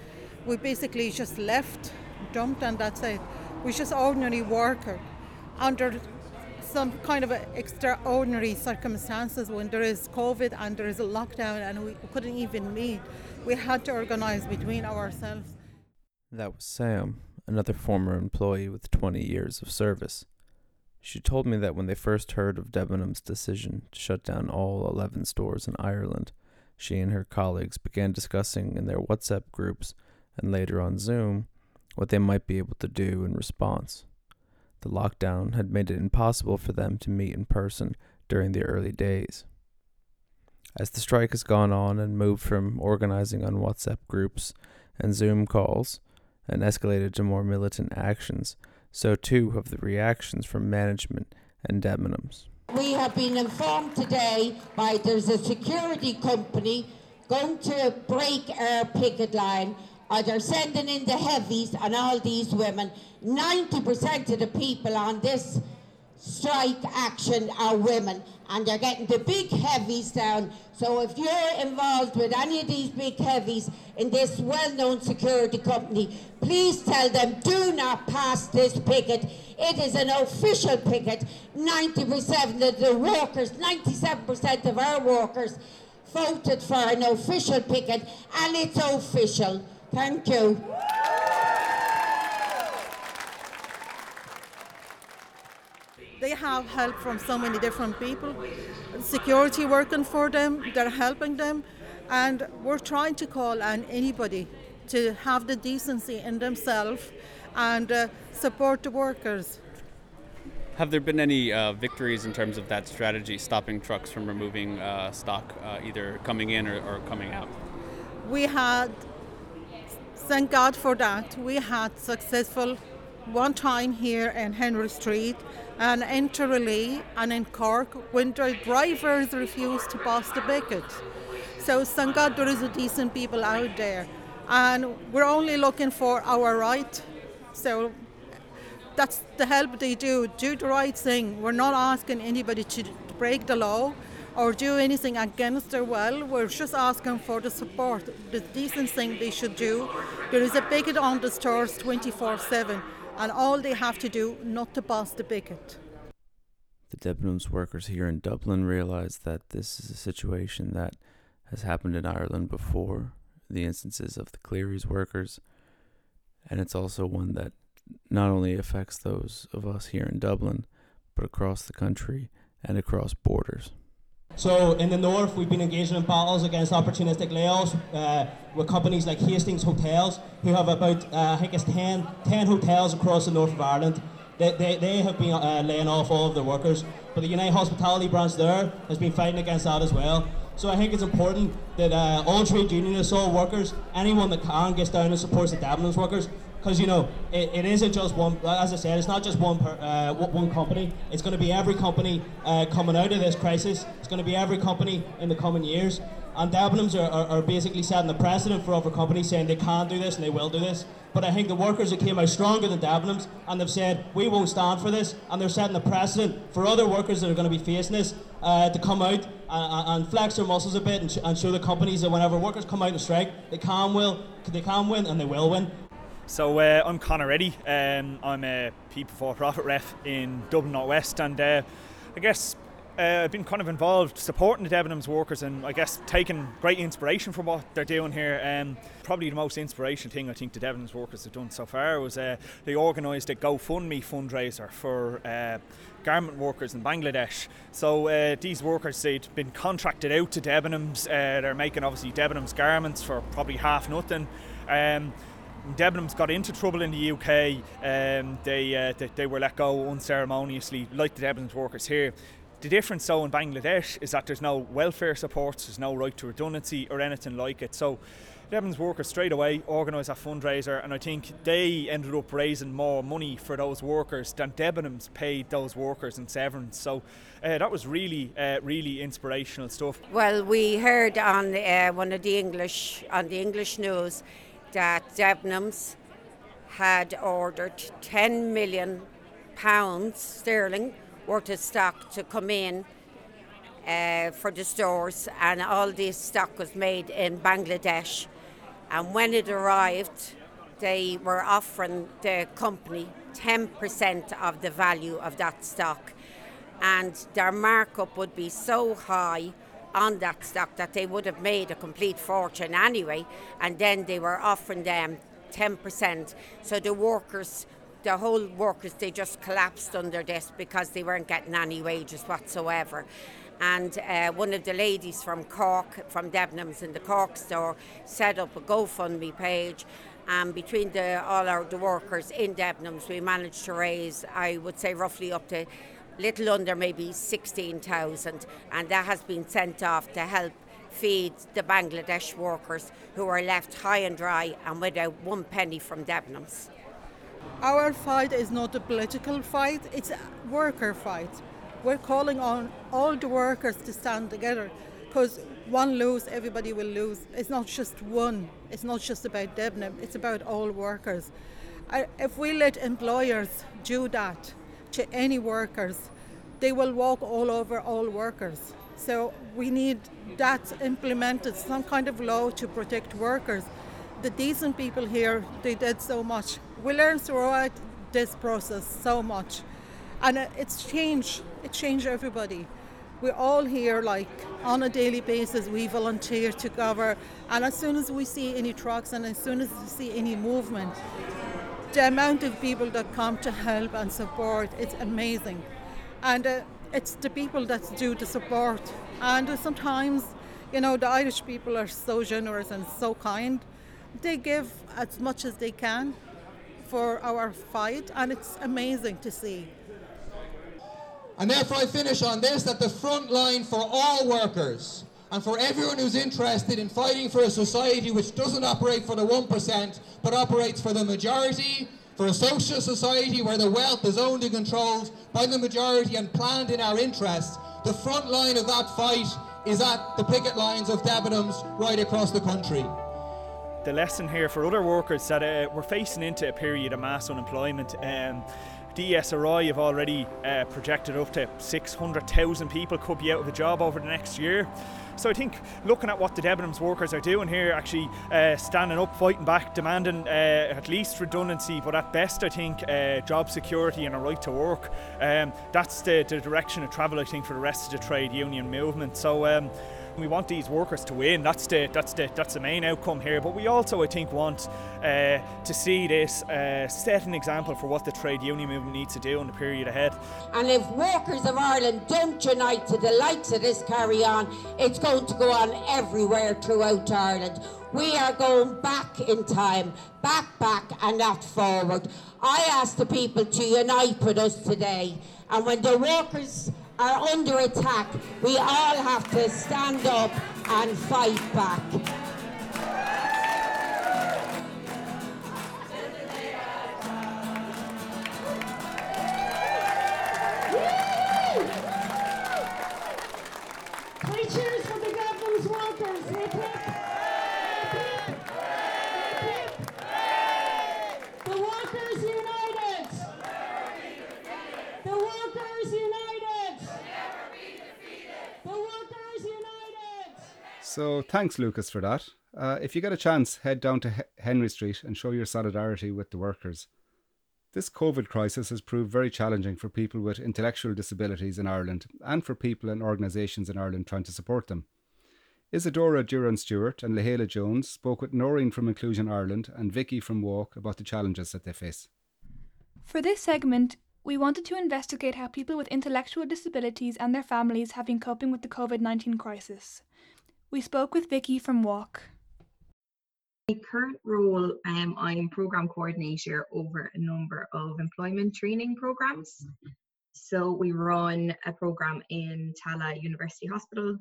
We basically just left, dumped and that's it. We're just ordinary worker under some kind of extraordinary circumstances when there is COVID and there is a lockdown and we couldn't even meet. We had to organize between ourselves. That was Sam, another former employee with 20 years of service. She told me that when they first heard of Debenhams' decision to shut down all 11 stores in Ireland, she and her colleagues began discussing in their WhatsApp groups and later on Zoom what they might be able to do in response. The lockdown had made it impossible for them to meet in person during the early days. As the strike has gone on and moved from organizing on WhatsApp groups and Zoom calls and escalated to more militant actions, so too have the reactions from management and Debenhams. We have been informed today by there's a security company going to break our picket line or they're sending in the heavies and all these women. 90% of the people on this strike action are women and they're getting the big heavies down. So if you're involved with any of these big heavies in this well-known security company, please tell them do not pass this picket. It is an official picket. 90% of the workers, 97% of our workers voted for an official picket and it's official. Thank you. They have help from so many different people. Security working for them, they're helping them, and we're trying to call on anybody to have the decency in themselves and uh, support the workers. Have there been any uh, victories in terms of that strategy, stopping trucks from removing uh, stock uh, either coming in or, or coming out? We had, thank God for that, we had successful one time here in Henry Street and in Tralee and in Cork when drivers refuse to pass the bucket. So thank God there is a decent people out there. And we're only looking for our right. So that's the help they do. Do the right thing. We're not asking anybody to break the law or do anything against their will. We're just asking for the support, the decent thing they should do. There is a bigot on the stores 24 7 and all they have to do not to pass the bigot. The Debenhams workers here in Dublin realise that this is a situation that has happened in Ireland before, the instances of the Clery's workers, and it's also one that not only affects those of us here in Dublin, but across the country and across borders. So in the north, we've been engaging in battles against opportunistic layoffs uh, with companies like Hastings Hotels, who have about, uh, I think it's 10, 10 hotels across the north of Ireland. They, they, they have been uh, laying off all of their workers, but the United Hospitality branch there has been fighting against that as well. So I think it's important that uh, all trade unionists, all workers, anyone that can gets down and supports the Debenhams workers because you know it, it isn't just one. As I said, it's not just one per, uh, one company. It's going to be every company uh, coming out of this crisis. It's going to be every company in the coming years. And Debenhams are, are, are, basically setting the precedent for other companies, saying they can do this and they will do this. But I think the workers have came out stronger than Debenhams, and they've said we won't stand for this, and they're setting the precedent for other workers that are going to be facing this uh, to come out and, and, flex their muscles a bit and, sh- and show the companies that whenever workers come out and strike, they can will, they can win and they will win. So uh, I'm Conor Reddy. Um, I'm a People Before Profit ref in Dublin North West, and uh, I guess uh, I've been kind of involved supporting the Debenhams workers, and I guess taking great inspiration from what they're doing here. Um, probably the most inspirational thing I think the Debenhams workers have done so far was uh, they organised a GoFundMe fundraiser for uh, garment workers in Bangladesh. So uh, these workers they'd been contracted out to Debenhams. Uh, they're making obviously Debenhams garments for probably half nothing. Um, Debenhams got into trouble in the UK. Um, they, uh, they, they were let go unceremoniously, like the Debenhams workers here. The difference, though, in Bangladesh is that there's no welfare supports, there's no right to redundancy or anything like it. So, Debenhams workers straight away organised a fundraiser, and I think they ended up raising more money for those workers than Debenhams paid those workers in severance. So, uh, that was really, uh, really inspirational stuff. Well, we heard on uh, one of the English on the English news that Debenhams had ordered 10 million pounds sterling worth of stock to come in uh, for the stores, and all this stock was made in Bangladesh. And when it arrived, they were offering the company 10% of the value of that stock, and their markup would be so high on that stock that they would have made a complete fortune anyway, and then they were offering them 10%. So the workers, the whole workers, they just collapsed under this because they weren't getting any wages whatsoever. And uh, one of the ladies from Cork, from Debenhams in the Cork store, set up a GoFundMe page. And between the, all our the workers in Debenhams, we managed to raise, I would say, roughly up to little under maybe 16,000, and that has been sent off to help feed the Bangladesh workers who are left high and dry and without one penny from Debenhams. Our fight is not a political fight, it's a worker fight. We're calling on all the workers to stand together because one lose, everybody will lose. It's not just one, it's not just about Debenham, it's about all workers. If we let employers do that, to any workers. They will walk all over all workers. So we need that implemented, some kind of law to protect workers. The decent people here, they did so much. We learned throughout this process so much. And it's changed, it changed everybody. We're all here like on a daily basis, we volunteer to cover. And as soon as we see any trucks and as soon as we see any movement, the amount of people that come to help and support it's amazing. And uh, it's the people that do the support. And uh, sometimes you know the irish people are so generous and so kind. They give as much as they can for our fight and it's amazing to see. And therefore i finish on this that the front line for all workers and for everyone who's interested in fighting for a society which doesn't operate for the 1% but operates for the majority, for a social society where the wealth is owned and controlled by the majority and planned in our interests, the front line of that fight is at the picket lines of Debenhams right across the country. The lesson here for other workers that uh, we're facing into a period of mass unemployment. Um, have already uh, projected up to 600,000 people could be out of a job over the next year. So I think looking at what the Debenhams workers are doing here, actually uh, standing up, fighting back, demanding uh, at least redundancy, but at best I think uh, job security and a right to work. Um, that's the, the, direction of travel I think for the rest of the trade union movement. So. Um, we want these workers to win. That's the that's the that's the main outcome here. But we also, I think, want uh, to see this uh, set an example for what the trade union movement needs to do in the period ahead. And if workers of Ireland don't unite to the likes of this carry on, it's going to go on everywhere throughout Ireland. We are going back in time, back, back, and not forward. I ask the people to unite with us today. And when the workers are under attack, we all have to stand up and fight back. Three cheers for the Debenhams workers. Hip hip. The workers united. The workers united. The workers united. So thanks, Lucas, for that. Uh, if you get a chance, head down to Henry Street and show your solidarity with the workers. This COVID crisis has proved very challenging for people with intellectual disabilities in Ireland and for people and organisations in Ireland trying to support them. Isadora Duran Stewart and Lahela Jones spoke with Noreen from Inclusion Ireland and Vicky from Walk about the challenges that they face. For this segment, we wanted to investigate how people with intellectual disabilities and their families have been coping with the COVID 19 crisis. We spoke with Vicky from Walk. My current role, um, I'm program coordinator over a number of employment training programs. So we run a program in Tallaght University Hospital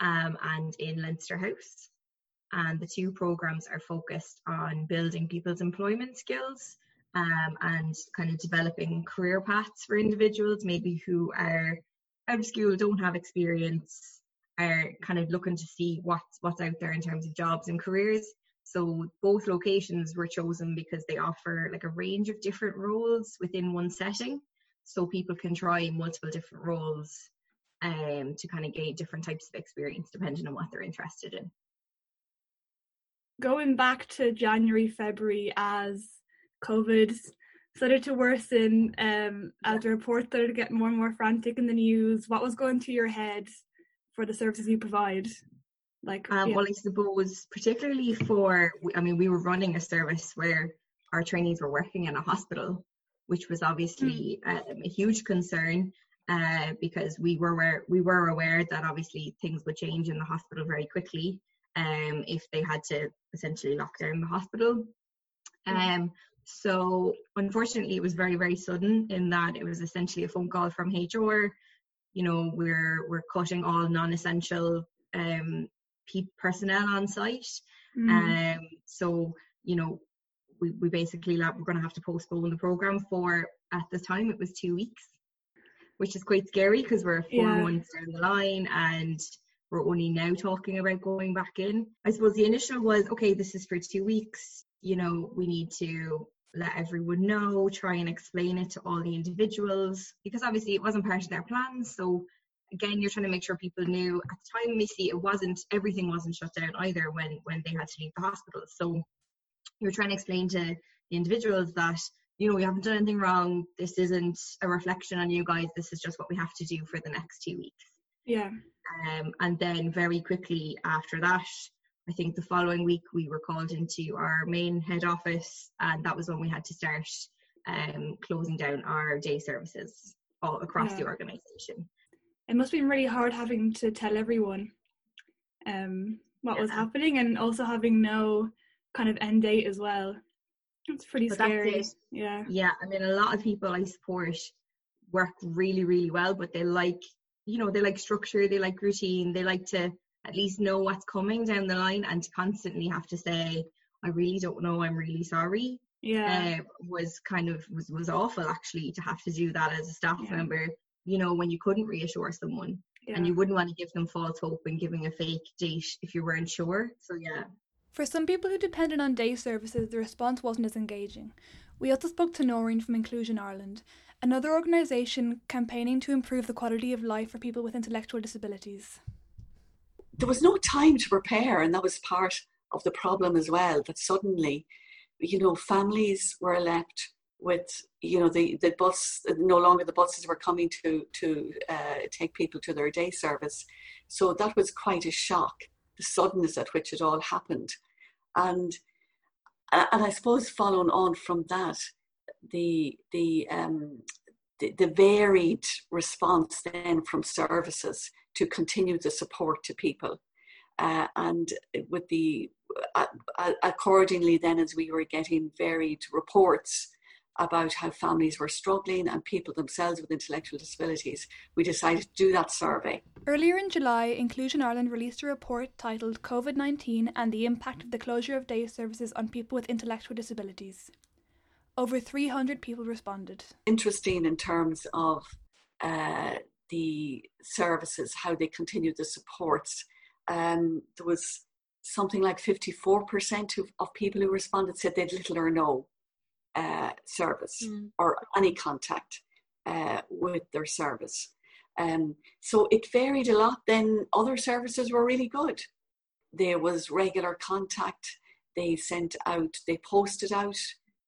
um, and in Leinster House. And the two programs are focused on building people's employment skills um, and kind of developing career paths for individuals, maybe who are out of school, don't have experience, are kind of looking to see what's what's out there in terms of jobs and careers. So both locations were chosen because they offer like a range of different roles within one setting. So people can try multiple different roles um, to kind of gain different types of experience depending on what they're interested in. Going back to January, February, as COVID started to worsen, um, as the reports started to get more and more frantic in the news, what was going through your head for the services you provide? Like, Um, yeah. Well, I suppose particularly for, I mean, we were running a service where our trainees were working in a hospital, which was obviously um, a huge concern uh, because we were aware, we were aware that obviously things would change in the hospital very quickly um, if they had to essentially lock down the hospital. Um, so unfortunately, it was very very sudden in that it was essentially a phone call from HR. You know, we're we're cutting all non-essential um, pe- personnel on site. Mm. Um, so you know, we, we basically like, we're going to have to postpone the program for at the time it was two weeks, which is quite scary because we're four Yeah. months down the line and we're only now talking about going back in. I suppose the initial was okay, this is for two weeks. You know, we need to let everyone know, try and explain it to all the individuals because obviously it wasn't part of their plans. So again, you're trying to make sure people knew at the time. Missy, it wasn't everything wasn't shut down either when when they had to leave the hospital. So you're trying to explain to the individuals that you know we haven't done anything wrong. This isn't a reflection on you guys. This is just what we have to do for the next two weeks. Yeah. Um, and then very quickly after that, I think the following week we were called into our main head office, and that was when we had to start um, closing down our day services all across the organisation. It must have been really hard having to tell everyone um, what was happening and also having no kind of end date as well. It's pretty But scary. Yeah. Yeah, I mean, a lot of people I support work really, really well, but they like, you know, they like structure, they like routine, they like to at least know what's coming down the line and constantly have to say, I really don't know, I'm really sorry. Yeah. uh, was kind of was, was awful actually to have to do that as a staff Yeah. member you know when you couldn't reassure someone and you wouldn't want to give them false hope and giving a fake date if you weren't sure so yeah For some people who depended on day services, the response wasn't as engaging. We also spoke to Noreen from Inclusion Ireland, another organisation campaigning to improve the quality of life for people with intellectual disabilities. There was no time to prepare, and that was part of the problem as well. That suddenly, you know, families were left with, you know, the, the bus, no longer the buses were coming to, to uh, take people to their day service. So that was quite a shock, the suddenness at which it all happened. And and I suppose following on from that, the the um, the, the, varied response then from services to continue the support to people, uh, and with the uh, uh, accordingly then as we were getting varied reports about how families were struggling and people themselves with intellectual disabilities, we decided to do that survey. Earlier in July, Inclusion Ireland released a report titled COVID 19 and the Impact of the Closure of Day Services on People with Intellectual Disabilities. Over 300 people responded. Interesting in terms of uh, the services, how they continued the supports. Um, there was something like 54% of, of people who responded said they'd little or no uh, service mm. or any contact uh, with their service. Um, so it varied a lot. Then other services were really good. There was regular contact. They sent out, they posted out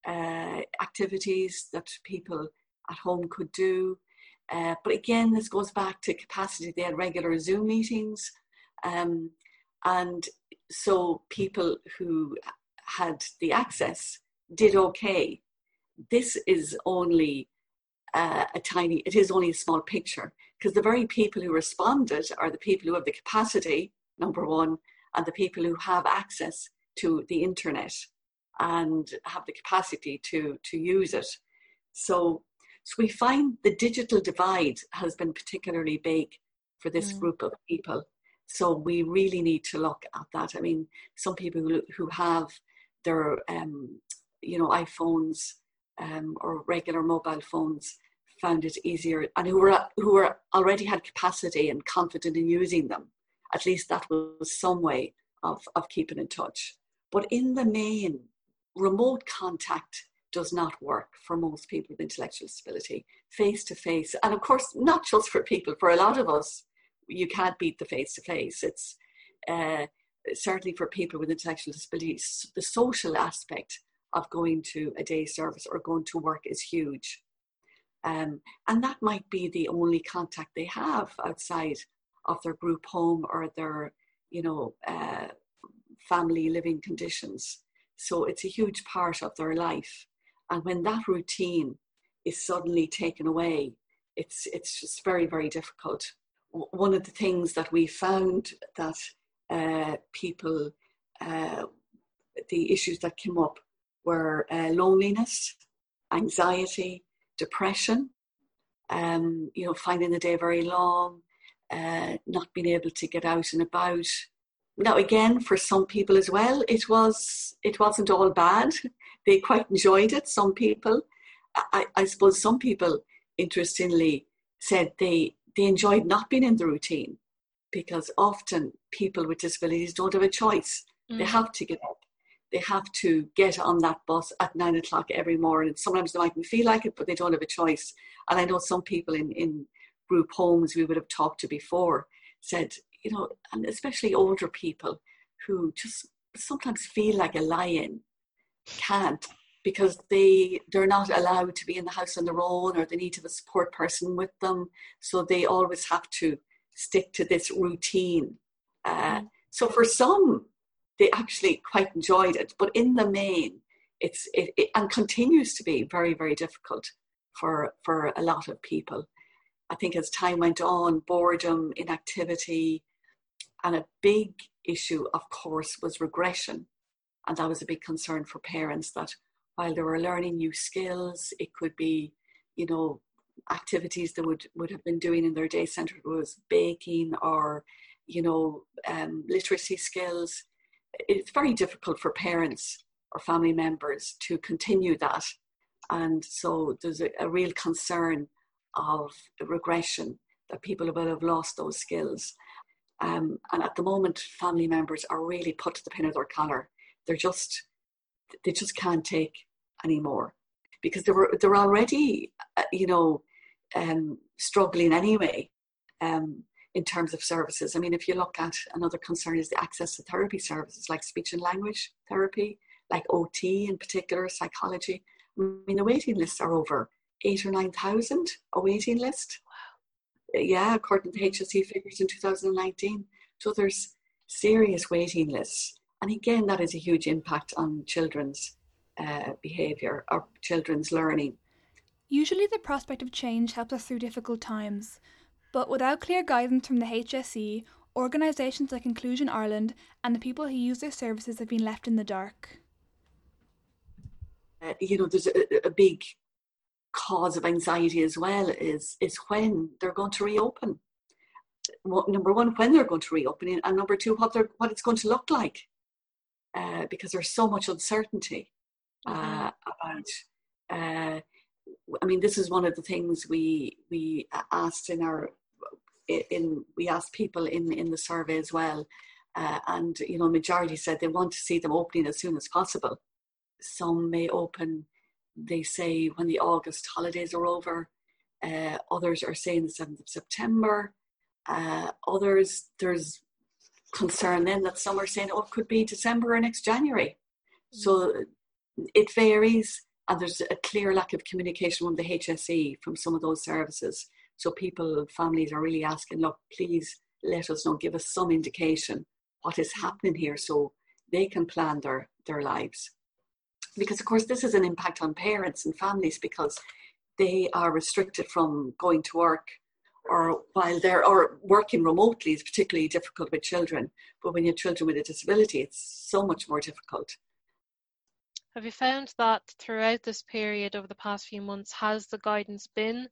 uh, activities that people at home could do. Uh, but again, this goes back to capacity. They had regular Zoom meetings. Um, and so people who had the access did okay. This is only uh, a tiny, it is only a small picture because the very people who responded are the people who have the capacity, number one, and the people who have access to the internet and have the capacity to, to use it. So, so we find the digital divide has been particularly big for this mm. group of people. So we really need to look at that. I mean, some people who, who have their um, you know iPhones um, or regular mobile phones found it easier and who were who were already had capacity and confident in using them at least that was some way of, of keeping in touch but in the main remote contact does not work for most people with intellectual disability face to face and of course not just for people for a lot of us you can't beat the face to face it's uh, certainly for people with intellectual disabilities the social aspect of going to a day service or going to work is huge. Um, and that might be the only contact they have outside of their group home or their, you know, uh, family living conditions. So it's a huge part of their life. And when that routine is suddenly taken away, it's it's just very very difficult. One of the things that we found that uh, people, uh, the issues that came up were uh, loneliness, anxiety, depression, um, you know, finding the day very long, uh, not being able to get out and about. Now, again, for some people as well, it was it wasn't all bad. They quite enjoyed it. Some people, I, I suppose, some people, interestingly, said they they enjoyed not being in the routine because often people with disabilities don't have a choice. Mm. They have to get up they have to get on that bus at nine o'clock every morning. Sometimes they mightn't feel like it, but they don't have a choice. And I know some people in, in group homes we would have talked to before said, you know, and especially older people who just sometimes feel like a lion can't because they they're not allowed to be in the house on their own or they need to have a support person with them so they always have to stick to this routine uh, so for some they actually quite enjoyed it. But in the main, it's it, it, and continues to be very very difficult for for a lot of people. I think as time went on, boredom, inactivity, and a big issue, of course, was regression, and that was a big concern for parents. That while they were learning new skills, it could be, you know, activities they would would have been doing in their day center was baking or, you know, um, literacy skills it's very difficult for parents or family members to continue that. And so there's a, a real concern of regression that people will have lost those skills. Um, and at the moment, family members are really put to the pin of their collar. They're just, they just can't take anymore. because they were they're already, uh, you know, um, struggling anyway. Um, in terms of services. I mean, if you look at another concern is the access to therapy services like speech and language therapy, like OT in particular, psychology. I mean, the waiting lists are over eight or 9,000, a waiting list. Yeah, according to HSE figures in 2019. So there's serious waiting lists. And again, that is a huge impact on children's uh, behaviour or children's learning. Usually, the prospect of change helps us through difficult times. But without clear guidance from the HSE, organisations like Inclusion Ireland and the people who use their services have been left in the dark. Uh, you know, there's a, a, big cause of anxiety as well is is when they're going to reopen. Well, number one, when they're going to reopen, and number two, what they're what it's going to look like, uh, because there's so much uncertainty uh, about. Uh, I mean, this is one of the things we we asked in our in we asked people in in the survey as well, uh, and you know, majority said they want to see them opening as soon as possible. Some may open, they say, when the August holidays are over. Uh, others are saying the seventh of September. Uh, others, there's concern then that some are saying, oh, it could be December or next January. So it varies, and there's a clear lack of communication from the HSE from some of those services. So people, families are really asking, look, please let us know, give us some indication what is happening here so they can plan their, their lives. Because of course this is an impact on parents and families because they are restricted from going to work or while they're or working remotely is particularly difficult with children. But when you have children with a disability, it's so much more difficult. Have you found that throughout this period over the past few months, has the guidance been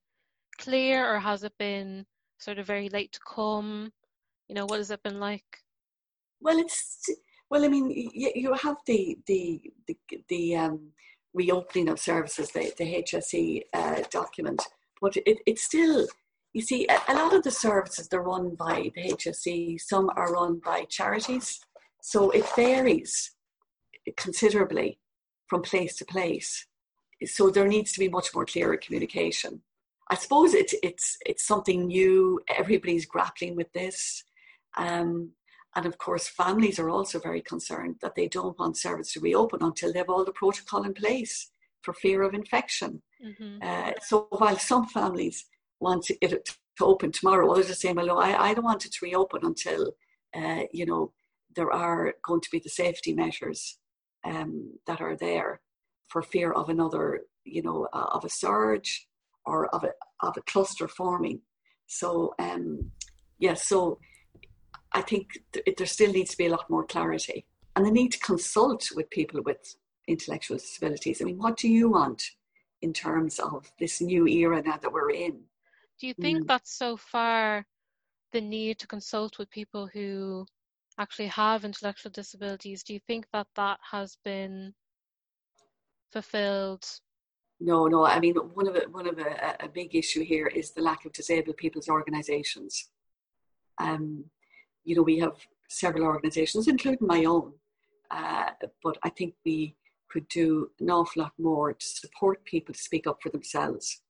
clear or has it been sort of very late to come? You know, what has it been like? Well, it's well. I mean, you, you have the the the, the um, reopening of services, the the HSE uh, document, but it, it's still. You see, a, a lot of the services they're run by the HSE. Some are run by charities, so it varies considerably from place to place. So there needs to be much more clearer communication. I suppose it's it's it's something new. Everybody's grappling with this, um, and of course, families are also very concerned that they don't want service to reopen until they have all the protocol in place for fear of infection. Mm-hmm. Uh, so while some families want it to open tomorrow, others are saying, "Well, no, I, I don't want it to reopen until uh, you know there are going to be the safety measures um, that are there for fear of another, you know, uh, of a surge." or of a, of a cluster forming. So, um, yeah, so I think th- there still needs to be a lot more clarity. And the need to consult with people with intellectual disabilities. I mean, what do you want in terms of this new era now that we're in? Do you think mm. that's so far the need to consult with people who actually have intellectual disabilities? Do you think that that has been fulfilled no, no. I mean, one of the, one of a, a big issue here is the lack of disabled people's organisations. Um, you know, we have several organisations, including my own, uh, but I think we could do an awful lot more to support people to speak up for themselves,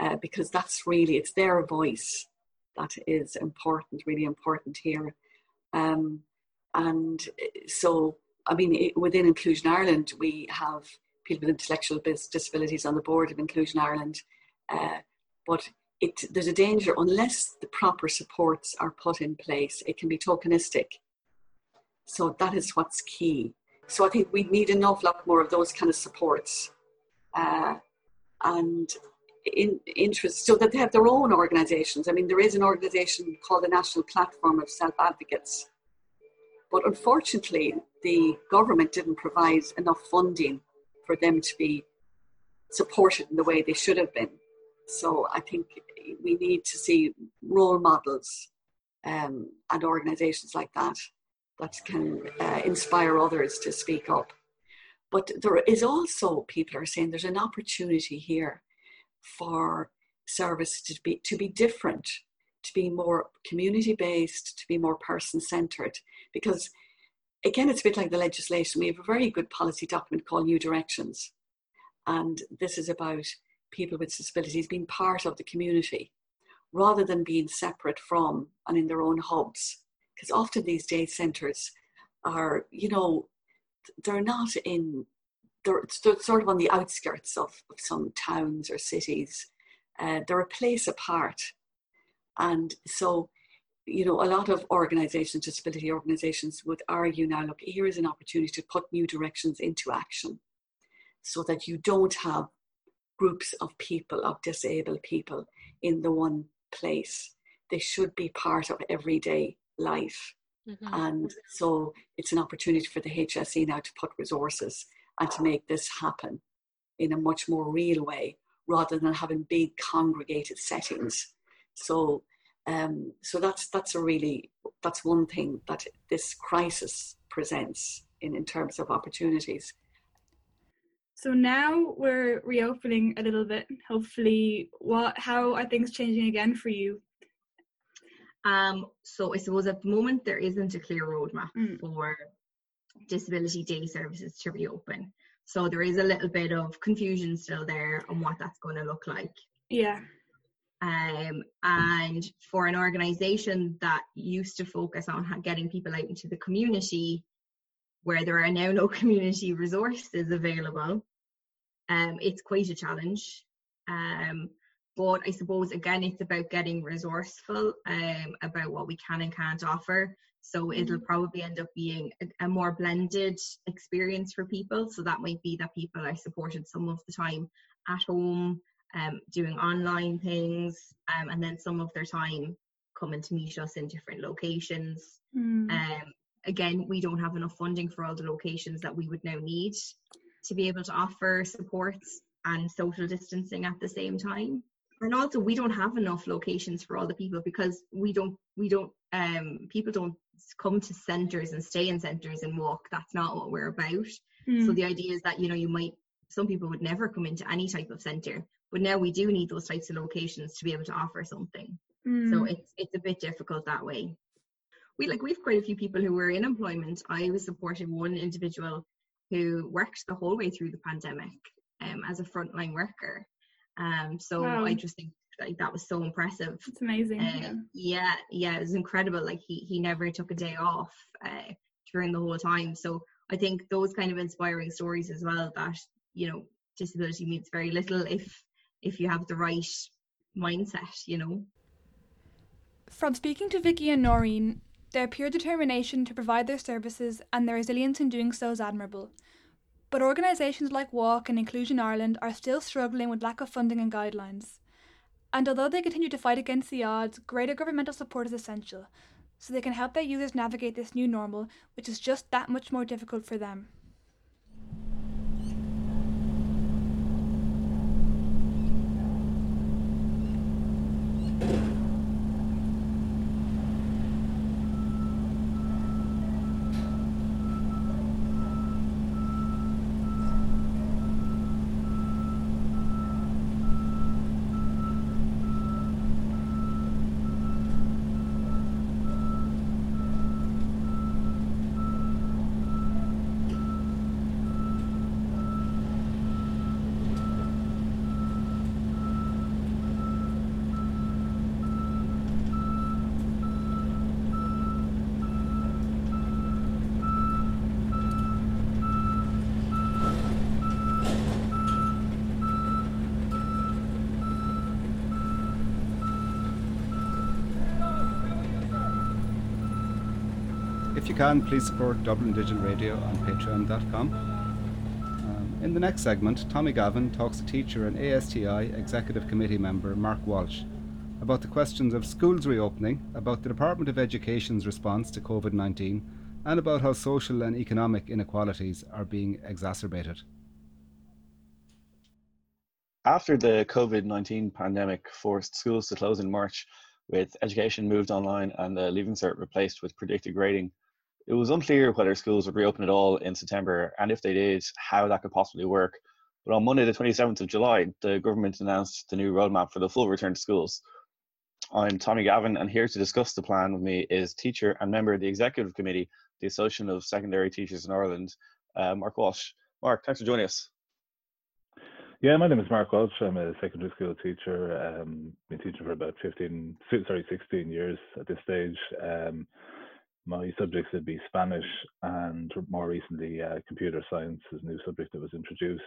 uh, because that's really it's their voice that is important, really important here. Um, and so, I mean, it, within Inclusion Ireland, we have people with intellectual disabilities on the board of Inclusion Ireland. Uh, but it, there's a danger unless the proper supports are put in place, it can be tokenistic. So that is what's key. So I think we need an awful lot more of those kind of supports. Uh, and in interest so that they have their own organizations. I mean, there is an organization called the National Platform of Self Advocates. But unfortunately, the government didn't provide enough funding for them to be supported in the way they should have been. So I think we need to see role models um, and organisations like that that can uh, inspire others to speak up. But there is also people are saying there's an opportunity here for service to be to be different, to be more community based, to be more person centered, because again, it's a bit like the legislation. We have a very good policy document called New Directions. And this is about people with disabilities being part of the community rather than being separate from and in their own hubs. Because often these day centres are, you know, they're not in, they're, they're sort of on the outskirts of, of some towns or cities. Uh, they're a place apart. And so, you know, a lot of organizations, disability organizations would argue now, look, here is an opportunity to put new directions into action so that you don't have groups of people, of disabled people in the one place. They should be part of everyday life. Mm-hmm. And so it's an opportunity for the HSE now to put resources and to make this happen in a much more real way rather than having big congregated settings. So um, so that's that's a really that's one thing that this crisis presents in, in terms of opportunities. So now we're reopening a little bit. Hopefully, what how are things changing again for you? Um, so I suppose at the moment there isn't a clear roadmap mm. for disability day services to reopen. So there is a little bit of confusion still there on what that's going to look like. Yeah. Um, and for an organisation that used to focus on getting people out into the community, where there are now no community resources available, um, it's quite a challenge. Um, but I suppose again, it's about getting resourceful um, about what we can and can't offer. So it'll mm-hmm. probably end up being a, a, more blended experience for people. So that might be that people are supported some of the time at home, um, doing online things, um, and then some of their time coming to meet us in different locations. Mm. Um, again, we don't have enough funding for all the locations that we would now need to be able to offer supports and social distancing at the same time. And also we don't have enough locations for all the people because we don't we don't um people don't come to centers and stay in centers and walk. That's not what we're about. Mm. so the idea is that you know you might some people would never come into any type of center but now we do need those types of locations to be able to offer something. Mm. so it's it's a bit difficult that way we like we've quite a few people who were in employment i was supporting one individual who worked the whole way through the pandemic um, as a frontline worker um, so wow. I just think like that was so impressive. It's amazing. Uh, yeah. yeah, yeah, it was incredible. Like he he never took a day off uh, during the whole time. So I think those kind of inspiring stories as well. That you know, disability means very little if if you have the right mindset. You know. From speaking to Vicky and Noreen, their pure determination to provide their services and their resilience in doing so is admirable. But organisations like Walk and Inclusion Ireland are still struggling with lack of funding and guidelines. And although they continue to fight against the odds, greater governmental support is essential, so they can help their users navigate this new normal, which is just that much more difficult for them. Can, please support Dublin Digital Radio on patreon.com. Um, in the next segment, Tommy Gavin talks to teacher and ASTI Executive Committee member Mark Walsh about the questions of schools reopening, about the Department of Education's response to COVID 19, and about how social and economic inequalities are being exacerbated. After the COVID 19 pandemic forced schools to close in March, with education moved online and the Leaving Cert replaced with predicted grading, it was unclear whether schools would reopen at all in September, and if they did, how that could possibly work. But on Monday, the 27th of July, the government announced the new roadmap for the full return to schools. I'm Tommy Gavin, and here to discuss the plan with me is teacher and member of the executive committee, the Association of Secondary Teachers in Ireland, uh, Mark Walsh. Mark, thanks for joining us. Yeah, my name is Mark Welch. I'm a secondary school teacher. Um, been teaching for about 15, sorry, 16 years at this stage. Um, my subjects would be Spanish and more recently uh, computer science is a new subject that was introduced.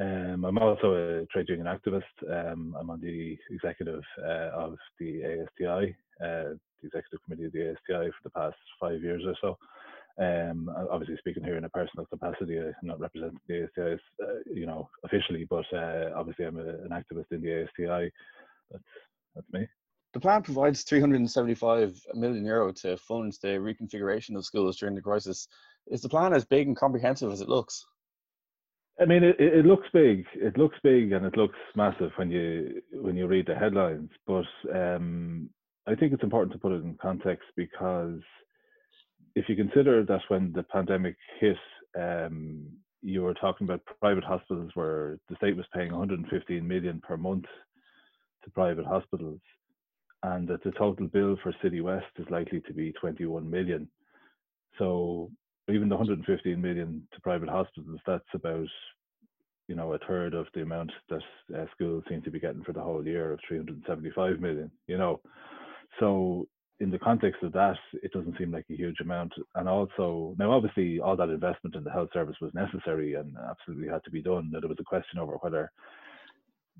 Um, I'm also a trade union activist. Um, I'm on the executive uh, of the ASTI, uh, the executive committee of the ASTI for the past five years or so. Um, obviously, speaking here in a personal capacity, I'm not representing the ASTI, uh, you know, officially, but uh, obviously, I'm a, an activist in the ASTI. That's that's me. The plan provides 375 million euro to fund the reconfiguration of schools during the crisis. Is the plan as big and comprehensive as it looks? I mean, it, it looks big. It looks big and it looks massive when you when you read the headlines. But um, I think it's important to put it in context because if you consider that when the pandemic hit, um, you were talking about private hospitals where the state was paying 115 million per month to private hospitals, and that the total bill for Citywest is likely to be 21 million. So even the 115 million to private hospitals, that's about you know a third of the amount that uh, schools seem to be getting for the whole year of 375 million. You know, so in the context of that, it doesn't seem like a huge amount. And also, now obviously, all that investment in the health service was necessary and absolutely had to be done. That there was a question over whether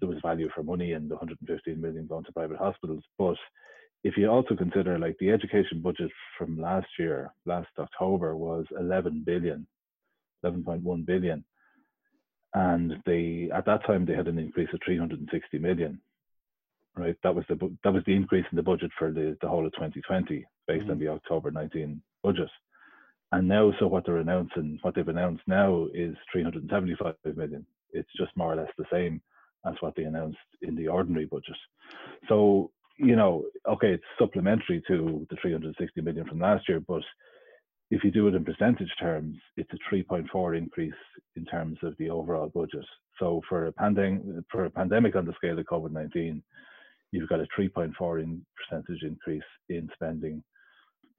there was value for money and the 115 million going to private hospitals. But if you also consider like the education budget from last year, last October was 11 billion, 11.1 billion, and they at that time they had an increase of 360 million right? That was the that was the increase in the budget for the, the whole of 2020 based mm-hmm. on the October 19 budget. And now, so what they're announcing, what they've announced now is 375 million. It's just more or less the same as what they announced in the ordinary budget. So, you know, okay, it's supplementary to the 360 million from last year, but if you do it in percentage terms, it's a 3.4 increase in terms of the overall budget. So for a pandemic, for a pandemic on the scale of COVID-19, you've got a 3.4 in percentage increase in spending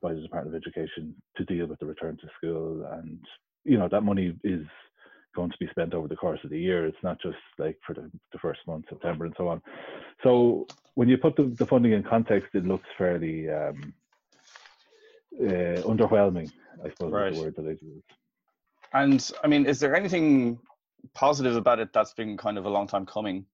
by the Department of Education to deal with the return to school. And, you know, that money is going to be spent over the course of the year. It's not just like for the, the first month, September and so on. So when you put the, the funding in context, it looks fairly um, uh, underwhelming, I suppose right. is the word that I use. And I mean, is there anything positive about it that's been kind of a long time coming?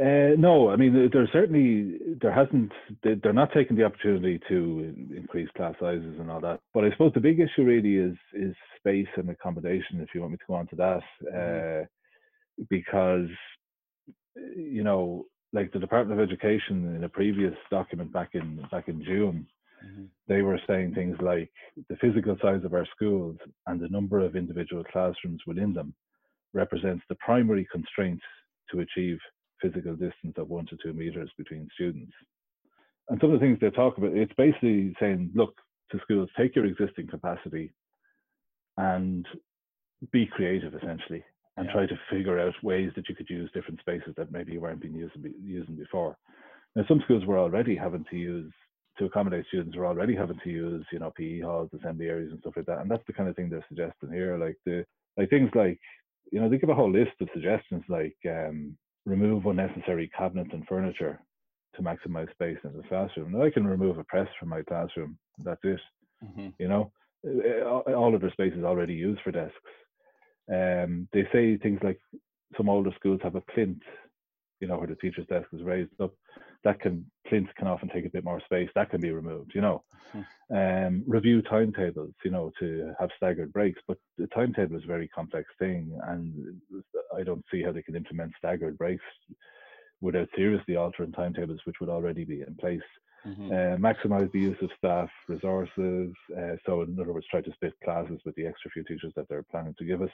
Uh, no, I mean there's certainly there hasn't they're not taking the opportunity to increase class sizes and all that. But I suppose the big issue really is is space and accommodation. If you want me to go on to that, mm-hmm. uh, because you know, like the Department of Education in a previous document back in back in June, mm-hmm. they were saying things like the physical size of our schools and the number of individual classrooms within them represents the primary constraint to achieve physical distance of one to two meters between students. And some of the things they talk about, it's basically saying, look to schools, take your existing capacity and be creative essentially and yeah. try to figure out ways that you could use different spaces that maybe you weren't being using, using before. Now, some schools were already having to use to accommodate students were already having to use, you know, PE halls, assembly areas, and stuff like that. And that's the kind of thing they're suggesting here, like the like things like, you know, they give a whole list of suggestions like um, remove unnecessary cabinets and furniture to maximize space in the classroom. Now I can remove a press from my classroom. That's it. Mm-hmm. You know, all of their space is already used for desks. Um, they say things like some older schools have a plinth, you know, where the teacher's desk is raised up. That can plinth can often take a bit more space. That can be removed. You know, mm-hmm. um, review timetables. You know, to have staggered breaks. But the timetable is a very complex thing, and I don't see how they can implement staggered breaks without seriously altering timetables which would already be in place. Mm-hmm. Uh, maximize the use of staff resources. Uh, so, in other words, try to split classes with the extra few teachers that they're planning to give us.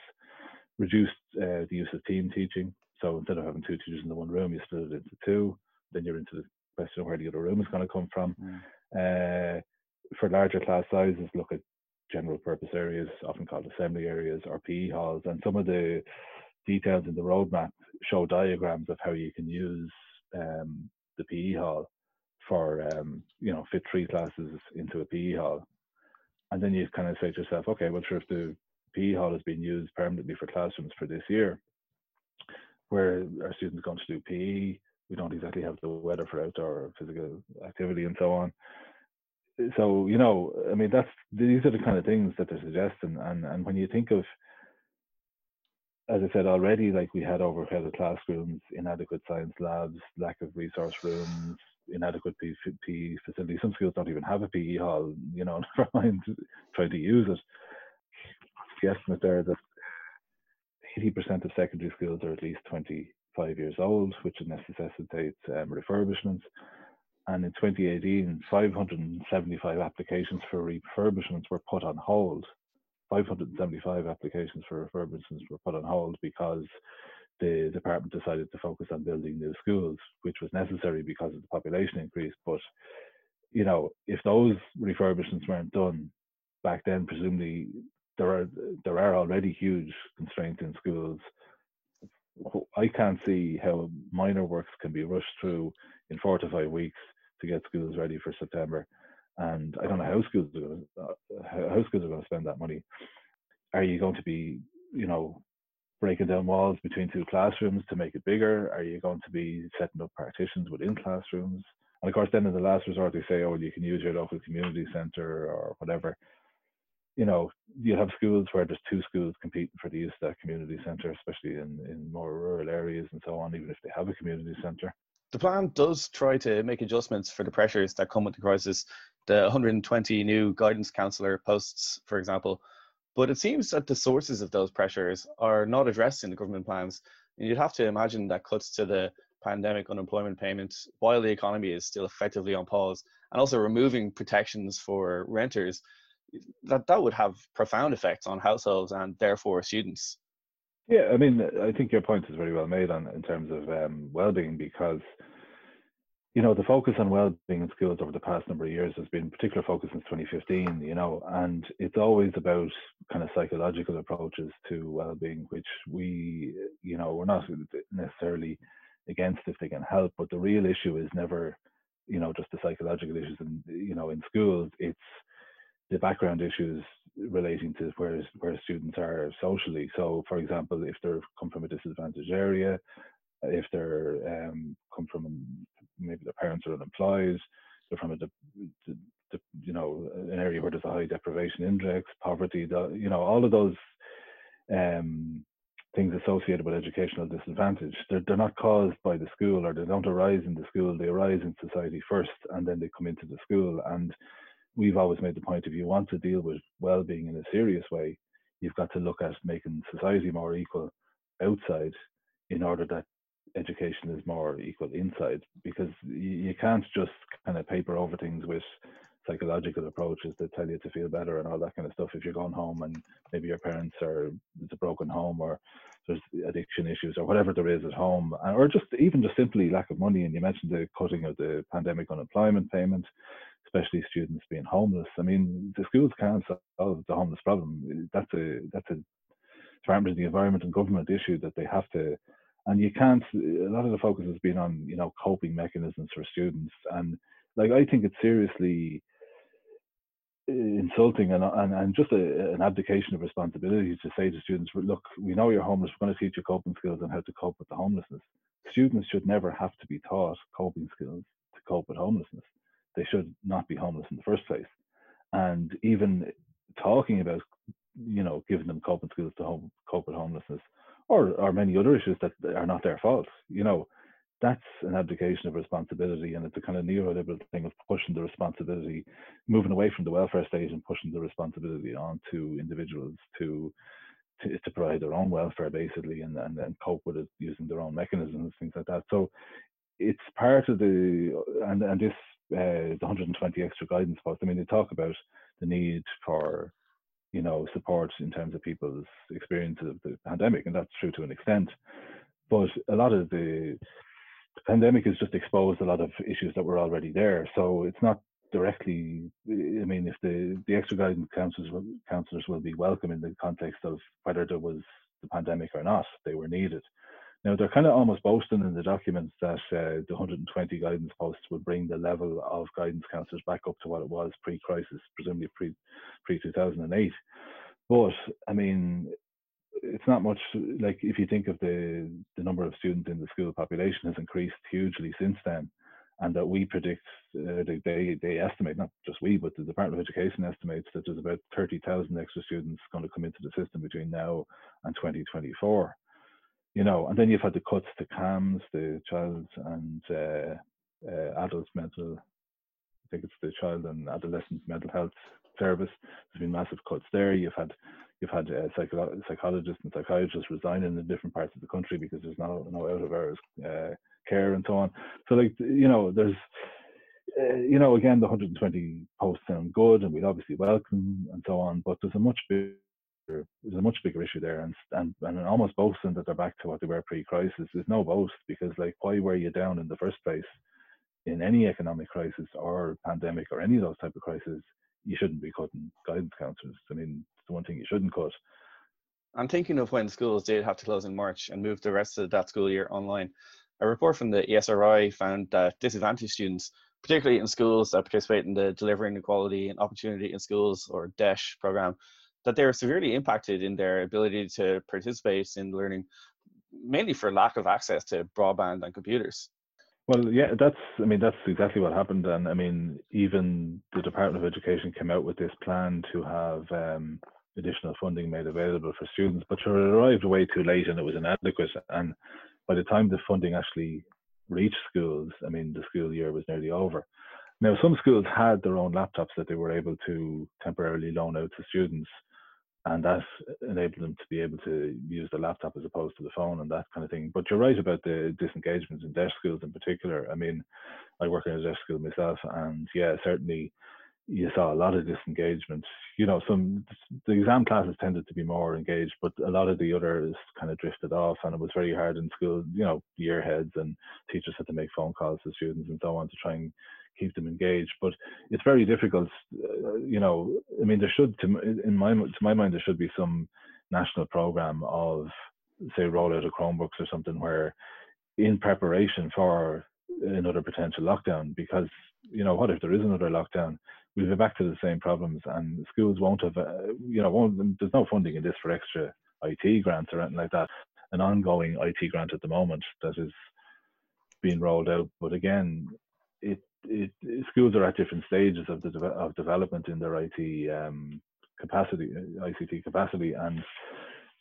Reduce uh, the use of team teaching. So, instead of having two teachers in the one room, you split it into two. Then you're into the question of where the other room is going to come from. Mm. for larger class sizes, look at general purpose areas, often called assembly areas or PE halls, and some of the details in the roadmap show diagrams of how you can use um, the PE hall for um, you know fit three classes into a PE hall, and then you kind of say to yourself, okay, well sure if the PE hall has been used permanently for classrooms for this year, where are students going to do PE. We don't exactly have the weather for outdoor physical activity and so on. So you know, I mean, that's these are the kind of things that they're suggesting, and and when you think of as I said already, like we had overcrowded classrooms, inadequate science labs, lack of resource rooms, inadequate PE facilities. Some schools don't even have a PE hall, you know, never mind trying to use it. The estimate there that 80% of secondary schools are at least 25 years old, which necessitates um, refurbishments. And in 2018, 575 applications for refurbishments were put on hold 575 applications for refurbishments were put on hold because the department decided to focus on building new schools, which was necessary because of the population increase. But you know, if those refurbishments weren't done back then, presumably there are there are already huge constraints in schools. I can't see how minor works can be rushed through in four to five weeks to get schools ready for September and I don't know how schools are going to, uh, how schools are going to spend that money. Are you going to be, you know, breaking down walls between two classrooms to make it bigger? Are you going to be setting up partitions within classrooms? And of course, then in the last resort, they say, oh, you can use your local community centre or whatever. You know, you have schools where there's two schools competing for the use of community centre, especially in, in more rural areas and so on, even if they have a community centre. The plan does try to make adjustments for the pressures that come with the crisis the 120 new guidance counselor posts, for example. But it seems that the sources of those pressures are not addressed in the government plans. And you'd have to imagine that cuts to the pandemic unemployment payment while the economy is still effectively on pause and also removing protections for renters that that would have profound effects on households and therefore students. Yeah i mean i think your point is very well made on in terms of um, well-being because you know, the focus on well-being in schools over the past number of years has been particular focus since 2015, you know, and it's always about kind of psychological approaches to well-being, which we, you know, we're not necessarily against if they can help, but the real issue is never, you know, just the psychological issues and, you know, in schools, it's the background issues relating to where where students are socially. So, for example, if they come from a disadvantaged area, if they're um, come from maybe their parents are unemployed, they're from a de- de- de- you know an area where there's a high deprivation index, poverty, you know all of those um, things associated with educational disadvantage. They're, they're not caused by the school or they don't arise in the school. They arise in society first, and then they come into the school. And we've always made the point: if you want to deal with well-being in a serious way, you've got to look at making society more equal outside in order that education is more equal inside because you, can't just kind of paper over things with psychological approaches that tell you to feel better and all that kind of stuff if you're going home and maybe your parents are it's a broken home or there's addiction issues or whatever there is at home uh, or just even just simply lack of money and you mentioned the cutting of the pandemic unemployment payment especially students being homeless. I mean the schools can't solve the homeless problem. That's a that's a department of the environment and government issue that they have to and you can't a lot of the focus has been on you know coping mechanisms for students. And like i think it's seriously insulting and, and, and just a, an abdication of responsibility to say to students look we know you're homeless. We're going to teach you coping skills and how to cope with the homelessness. Students should never have to be taught coping skills to cope with homelessness they should not be homeless in the first place and even talking about you know giving them coping skills to home, cope with homelessness or or many other issues that are not their fault. You know, that's an abdication of responsibility, and it's a kind of neoliberal thing of pushing the responsibility, moving away from the welfare state and pushing the responsibility on to individuals to to, to provide their own welfare basically, and, and and cope with it using their own mechanisms, things like that. So it's part of the and and this uh, the 120 extra guidance posts. I mean, they talk about the need for you know, support in terms of people's experience of the pandemic, and that's true to an extent. But a lot of the, the pandemic has just exposed a lot of issues that were already there. So it's not directly. I mean, if the the extra guidance counselors counselors will be welcome in the context of whether there was the pandemic or not, they were needed. Now they're kind of almost boasting in the documents that uh, the 120 guidance posts would bring the level of guidance counsellors back up to what it was pre-crisis, presumably pre pre 2008. But I mean, it's not much like if you think of the the number of students in the school population has increased hugely since then and that we predict uh, they they estimate not just we but the department of education estimates that there's about 30,000 extra students going to come into the system between now and 2024 you know and then you've had the cuts to CAMHS the child and uh, uh, adult mental I think it's the child and adolescent mental health service there's been massive cuts there you've had you've had uh, psycho- psychologists and psychiatrists resigning in different parts of the country because there's no no out of hours uh, care and so on. So like you know, there's uh, you know again the 120 posts sound good and we'd obviously welcome and so on, but there's a much bigger there's a much bigger issue there and and, and almost boasting that they're back to what they were pre-crisis. Is no boast because like why were you down in the first place in any economic crisis or pandemic or any of those type of crises? You shouldn't be cutting guidance counselors. I mean it's the one thing you shouldn't cut. I'm thinking of when schools did have to close in march and move the rest of that school year online. A report from the ESRI found that disadvantaged students, particularly in schools that participate in the Delivering Equality and Opportunity in Schools or DEIS program, that they are severely impacted in their ability to participate in learning, mainly for lack of access to broadband and computers. Well, yeah, that's, I mean, that's exactly what happened. And I mean, even the Department of Education came out with this plan to have um, additional funding made available for students, but it arrived way too late and it was inadequate. And by the time the funding actually reached schools, I mean, the school year was nearly over. Now, some schools had their own laptops that they were able to temporarily loan out to students, and that enabled them to be able to use the laptop as opposed to the phone and that kind of thing. But you're right about the disengagements in DEIS schools in particular. I mean, I work in a DEIS school myself, and yeah, certainly you saw a lot of disengagement. You know, some the exam classes tended to be more engaged, but a lot of the others kind of drifted off, and it was very hard in school. You know, year heads and teachers had to make phone calls to students and so on to try and keep them engaged. But it's very difficult. Uh, you know, I mean, there should, to in my to my mind, there should be some national program of say rollout of Chromebooks or something where, in preparation for another potential lockdown, because you know what if there is another lockdown we'll be back to the same problems, and schools won't have, uh, you know, won't, there's no funding in this for extra IT grants or anything like that. An ongoing IT grant at the moment that is being rolled out, but again, it, schools are at different stages of the of development in their IT um, capacity, ICT capacity, and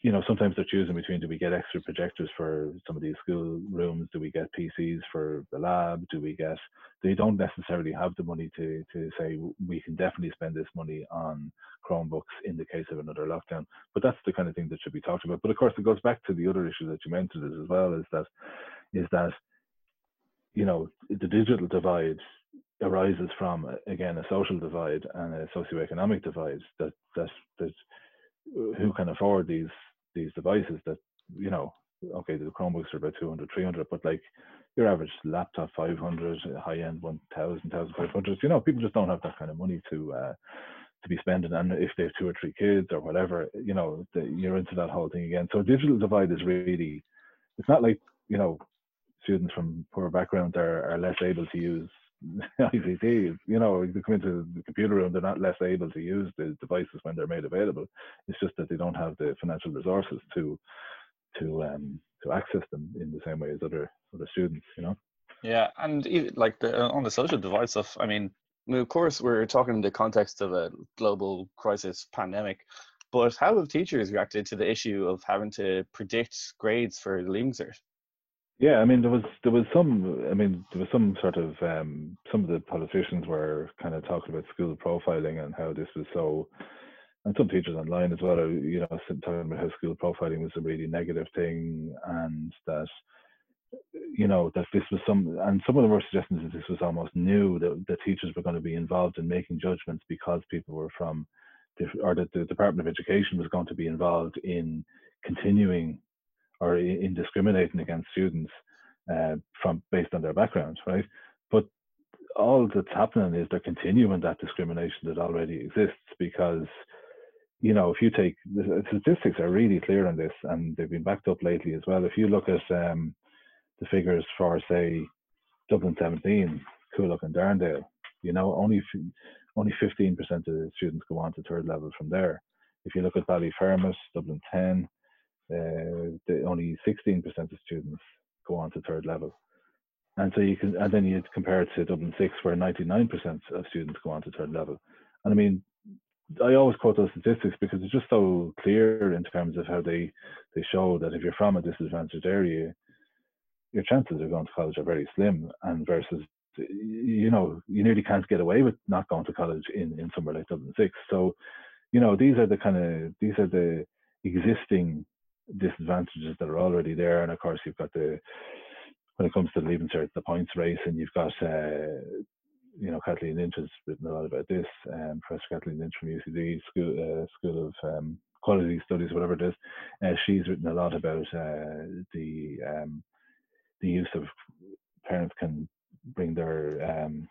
you know, sometimes they're choosing between do we get extra projectors for some of these school rooms? Do we get PCs for the lab? Do we get, they don't necessarily have the money to, to say we can definitely spend this money on Chromebooks in the case of another lockdown. But that's the kind of thing that should be talked about. But of course, it goes back to the other issue that you mentioned as well is that, is that, you know, the digital divide arises from uh, again a social divide and a socioeconomic divide that that that uh, who can afford these these devices that you know okay the chromebooks are about 200 300 but like your average laptop 500 uh, high end 1000 1500 you know people just don't have that kind of money to uh, to be spending. And if they have two or three kids or whatever you know the, you're into that whole thing again. So digital divide is really it's not like you know students from poor backgrounds are, are less able to use ICT, you know, they come into the computer room, they're not less able to use the devices when they're made available. It's just that they don't have the financial resources to to um to access them in the same way as other other students, you know. Yeah, and like the, on the social divide stuff, I mean, of course, we're talking in the context of a global crisis pandemic, but how have teachers reacted to the issue of having to predict grades for Leaving Cert? Yeah, I mean there was there was some I mean there was some sort of um, some of the politicians were kind of talking about school profiling and how this was so and some teachers online as well you know talking about how school profiling was a really negative thing and that you know that this was some and some of them were suggesting that this was almost new that the teachers were going to be involved in making judgments because people were from or that the Department of Education was going to be involved in continuing or in discriminating against students uh, from based on their backgrounds, right? But all that's happening is they're continuing that discrimination that already exists because you know if you take the statistics are really clear on this and they've been backed up lately as well if you look at um, the figures for say dublin 17 coolock and darndale you know only only 15% of the students go on to third level from there If you look at Ballyfermot, Dublin 10, uh, the, only 16% of students go on to third level. And so you can, and then you compare it to Dublin 6, where 99% of students go on to third level. And I mean, I always quote those statistics because it's just so clear in terms of how they, they show that if you're from a disadvantaged area, your chances of going to college are very slim. And versus, you know, you nearly can't get away with not going to college in, in somewhere like Dublin 6. So, you know, these are the kind of, these are the existing disadvantages that are already there. And of course, you've got the, when it comes to the Leaving Cert, the points race, and you've got, uh, you know, Kathleen Lynch has written a lot about this. Um, Professor Kathleen Lynch from UCD School, uh, School of um, Quality Studies, whatever it is. Uh, she's written a lot about uh, the um, the use of parents can bring their um,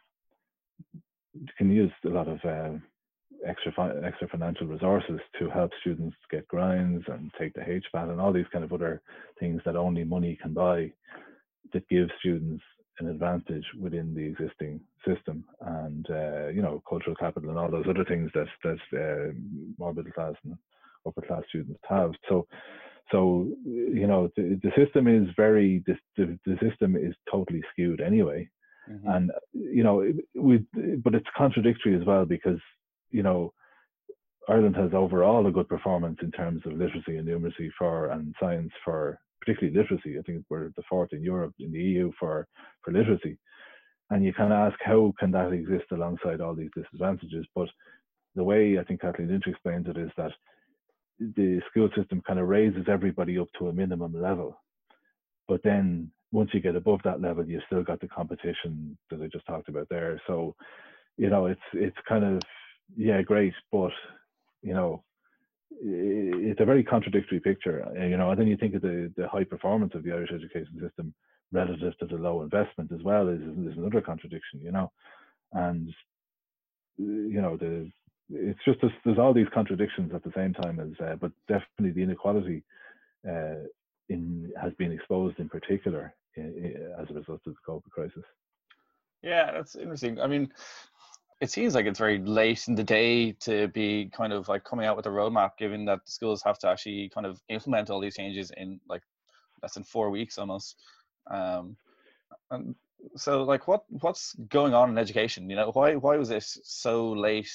can use a lot of uh, extra fi- extra financial resources to help students get grinds and take the HPAT and all these kind of other things that only money can buy that gives students an advantage within the existing system. And uh, you know cultural capital and all those other things that that uh, more middle class and upper class students have. So so you know the, the system is very the, the, the system is totally skewed anyway. Mm-hmm. and you know we but it's contradictory as well because you know Ireland has overall a good performance in terms of literacy and numeracy for and science for particularly literacy. I think we're the fourth in Europe, in the EU for, for literacy. And you of ask, how can that exist alongside all these disadvantages? But the way I think Kathleen Lynch explains it is that the school system kind of raises everybody up to a minimum level. But then once you get above that level, you've still got the competition that I just talked about there. So, you know, it's it's kind of yeah, great, but you know, it's a very contradictory picture, uh, you know. And then you think of the, the high performance of the Irish education system relative to the low investment as well is, is another contradiction, you know. And you know the it's just there's, there's all these contradictions at the same time as, uh, but definitely the inequality uh, in has been exposed in particular in, in, as a result of the COVID crisis. Yeah, that's interesting. I mean, it seems like it's very late in the day to be kind of like coming out with a roadmap, given that the schools have to actually kind of implement all these changes in like less than four weeks almost. Um, and so, like, what what's going on in education? You know, why why was this so late?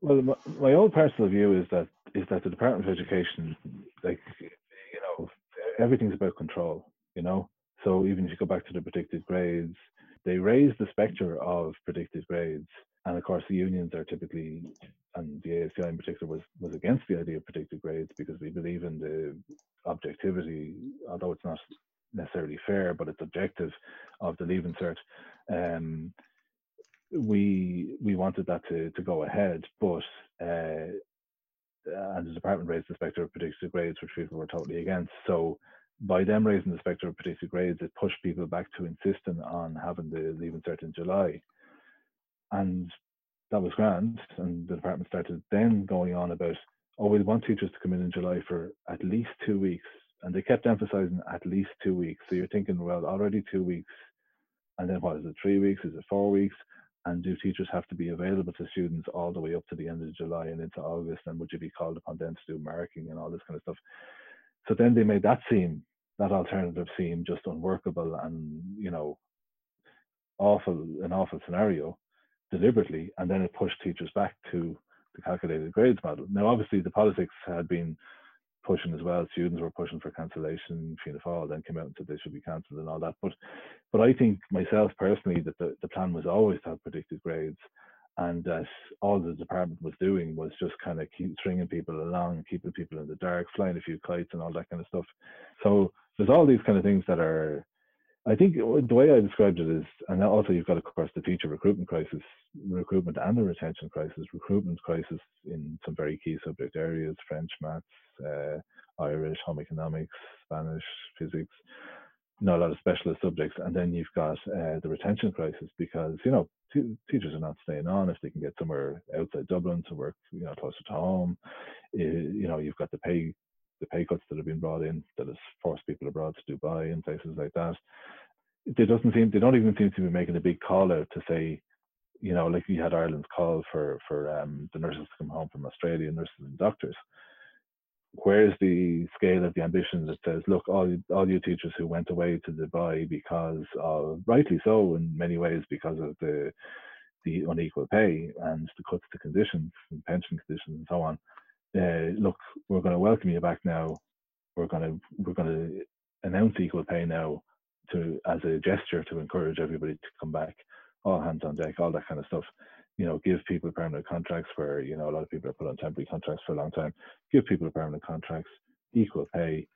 Well, my, my own personal view is that is that the Department of Education, like, you know, everything's about control. You know, so even if you go back to the predicted grades, they raised the spectre of predicted grades and of course, the unions are typically, and the ASTI in particular was, was against the idea of predicted grades because we believe in the objectivity, although it's not necessarily fair, but it's objective of the Leaving Cert. Um, we we wanted that to, to go ahead, but uh, and the department raised the spectre of predicted grades, which people were totally against. So by them raising the spectre of predicted grades, it pushed people back to insisting on having the Leaving Cert in July and that was grand. And the department started then going on about, oh, we want teachers to come in in July for at least two weeks. And they kept emphasizing at least two weeks. So you're thinking, well, already two weeks. And then what is it, three weeks? Is it four weeks? And do teachers have to be available to students all the way up to the end of July and into August? And would you be called upon then to do marking and all this kind of stuff? So then they made that seem, that alternative seem just unworkable and, you know, awful, an awful scenario deliberately, and then it pushed teachers back to the calculated grades model. Now, obviously, the politics had been pushing as well. Students were pushing for cancellation. Fianna Fáil then came out and said they should be cancelled and all that. But, but I think myself personally that the, the plan was always to have predicted grades, and that all the department was doing was just kind of keep stringing people along, keeping people in the dark, flying a few kites and all that kind of stuff. So there's all these kind of things that are I think the way I described it is, and also you've got, of course, the future recruitment crisis, recruitment and the retention crisis. Recruitment crisis in some very key subject areas: French, maths, uh, Irish, home economics, Spanish, physics. Not a lot of specialist subjects, and then you've got uh, the retention crisis because you know t- teachers are not staying on if they can get somewhere outside Dublin to work, you know, closer to home. You know, you've got the pay the pay cuts that have been brought in that has forced people abroad to Dubai and places like that. They doesn't seem they don't even seem to be making a big call out to say, you know, like we had Ireland's call for for um, the nurses to come home from Australia, nurses and doctors. where's the scale of the ambition that says, look, all all you teachers who went away to Dubai because of rightly so in many ways because of the the unequal pay and the cuts to conditions and pension conditions and so on. Uh, look, we're going to welcome you back now. We're going to we're going to announce equal pay now to as a gesture to encourage everybody to come back. All hands on deck, all that kind of stuff you know, give people permanent contracts where, you know, a lot of people are put on temporary contracts for a long time. Give people permanent contracts, equal pay,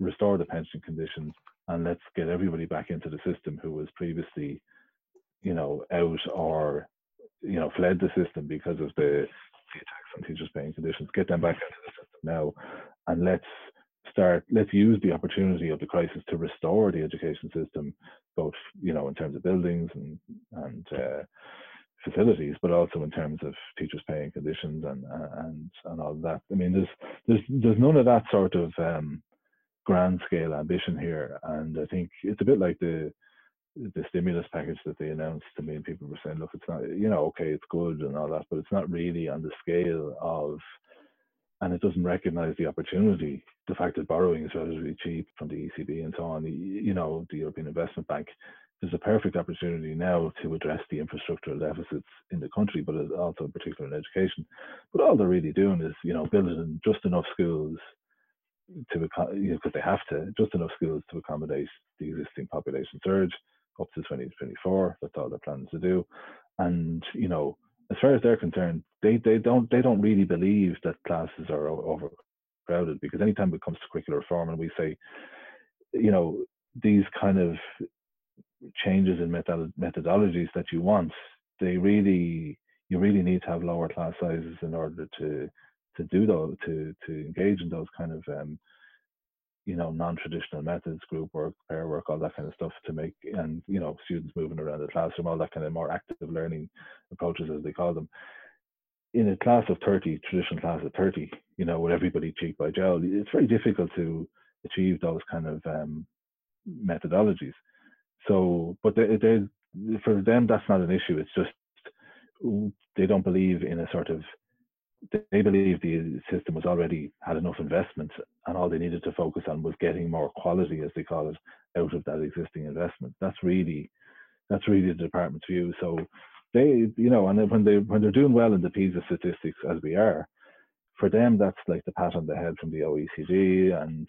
restore the pension conditions, and let's get everybody back into the system who was previously, you know, out or, you know, fled the system because of the, attacks on teachers' paying conditions. Get them back into the system now, and let's start. Let's use the opportunity of the crisis to restore the education system, both, you know, in terms of buildings and and uh, facilities, but also in terms of teachers' paying conditions and and and all that. I mean, there's there's there's none of that sort of um, grand scale ambition here, and I think it's a bit like the the stimulus package that they announced to me, and people were saying, look, it's not, you know, okay, it's good and all that, but it's not really on the scale of, and it doesn't recognize the opportunity, the fact that borrowing is relatively cheap from the ECB and so on, you know, the European Investment Bank there's a perfect opportunity now to address the infrastructural deficits in the country, but also particularly in education. But all they're really doing is, you know, building just enough schools to, you know, because they have to, just enough schools to accommodate the existing population surge up to 2024. That's all they're planning to do. And, you know, as far as they're concerned, they, they don't they don't really believe that classes are overcrowded because anytime it comes to curricular reform and we say, you know, these kind of changes in method- methodologies that you want, they really you really need to have lower class sizes in order to to do those to to engage in those kind of um, you know non-traditional methods, group work, pair work, all that kind of stuff to make and you know students moving around the classroom, all that kind of more active learning approaches as they call them. In a class of 30, traditional class of 30, you know, with everybody cheek by jowl, it's very difficult to achieve those kind of um, methodologies. So, but they, for them, that's not an issue. It's just they don't believe in a sort of they believe the system was already had enough investment and all they needed to focus on was getting more quality as they call it out of that existing investment. That's really that's really the department's view. So they you know and when they when they're doing well in the PISA statistics as we are for them that's like the pat on the head from the OECD and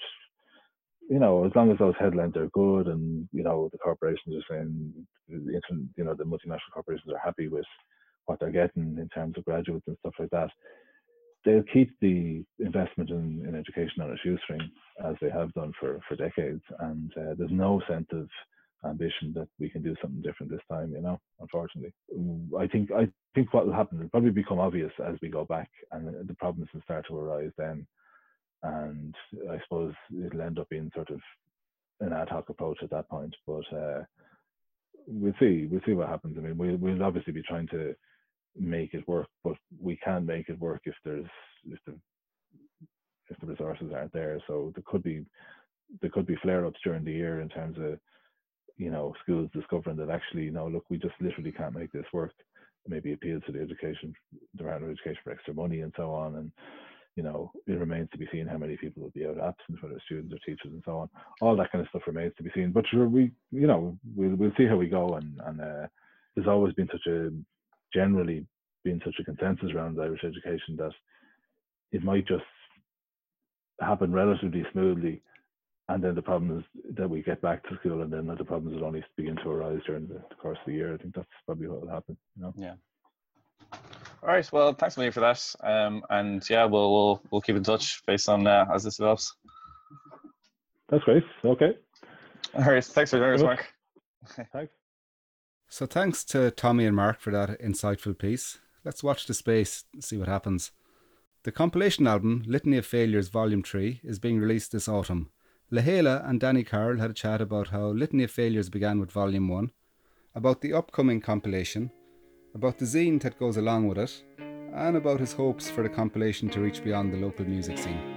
you know, as long as those headlines are good and, you know, the corporations are saying, you know, the multinational corporations are happy with what they're getting in terms of graduates and stuff like that, they'll keep the investment in, in education on a shoestring as they have done for, for decades. And uh, there's no sense of ambition that we can do something different this time, you know, unfortunately. I think, I think what will happen will probably become obvious as we go back and the problems will start to arise then and I suppose it'll end up being sort of an ad hoc approach at that point. But uh, we'll see. We'll see what happens. I mean, we'll we'll obviously be trying to make it work, but we can't make it work if there's if the if the resources aren't there. So there could be there could be flare ups during the year in terms of you know schools discovering that actually you know look we just literally can't make this work. Maybe appeal to the education Department of Education for extra money and so on and you know, it remains to be seen how many people will be out absent, whether students or teachers and so on. All that kind of stuff remains to be seen. But sure, we, you know, we'll we'll see how we go. And and uh, there's always been such a generally been such a consensus around Irish education that it might just happen relatively smoothly, and then the problem is that we get back to school, and then the problems will only begin to arise during the course of the year. I think that's probably what will happen. You know? Yeah. All right. Well, thanks, Millie, for that. Um, and yeah, we'll we'll we'll keep in touch based on uh, as this develops. That's great. Okay. All right. Thanks for joining us, Mark. Thanks. So thanks to Tommy and Mark for that insightful piece. Let's watch the space, see what happens. The compilation album, Litany of Failures Volume 3, is being released this autumn. Lahela and Danny Carroll had a chat about how Litany of Failures began with Volume 1, about the upcoming compilation, about the zine that goes along with it, and about his hopes for the compilation to reach beyond the local music scene.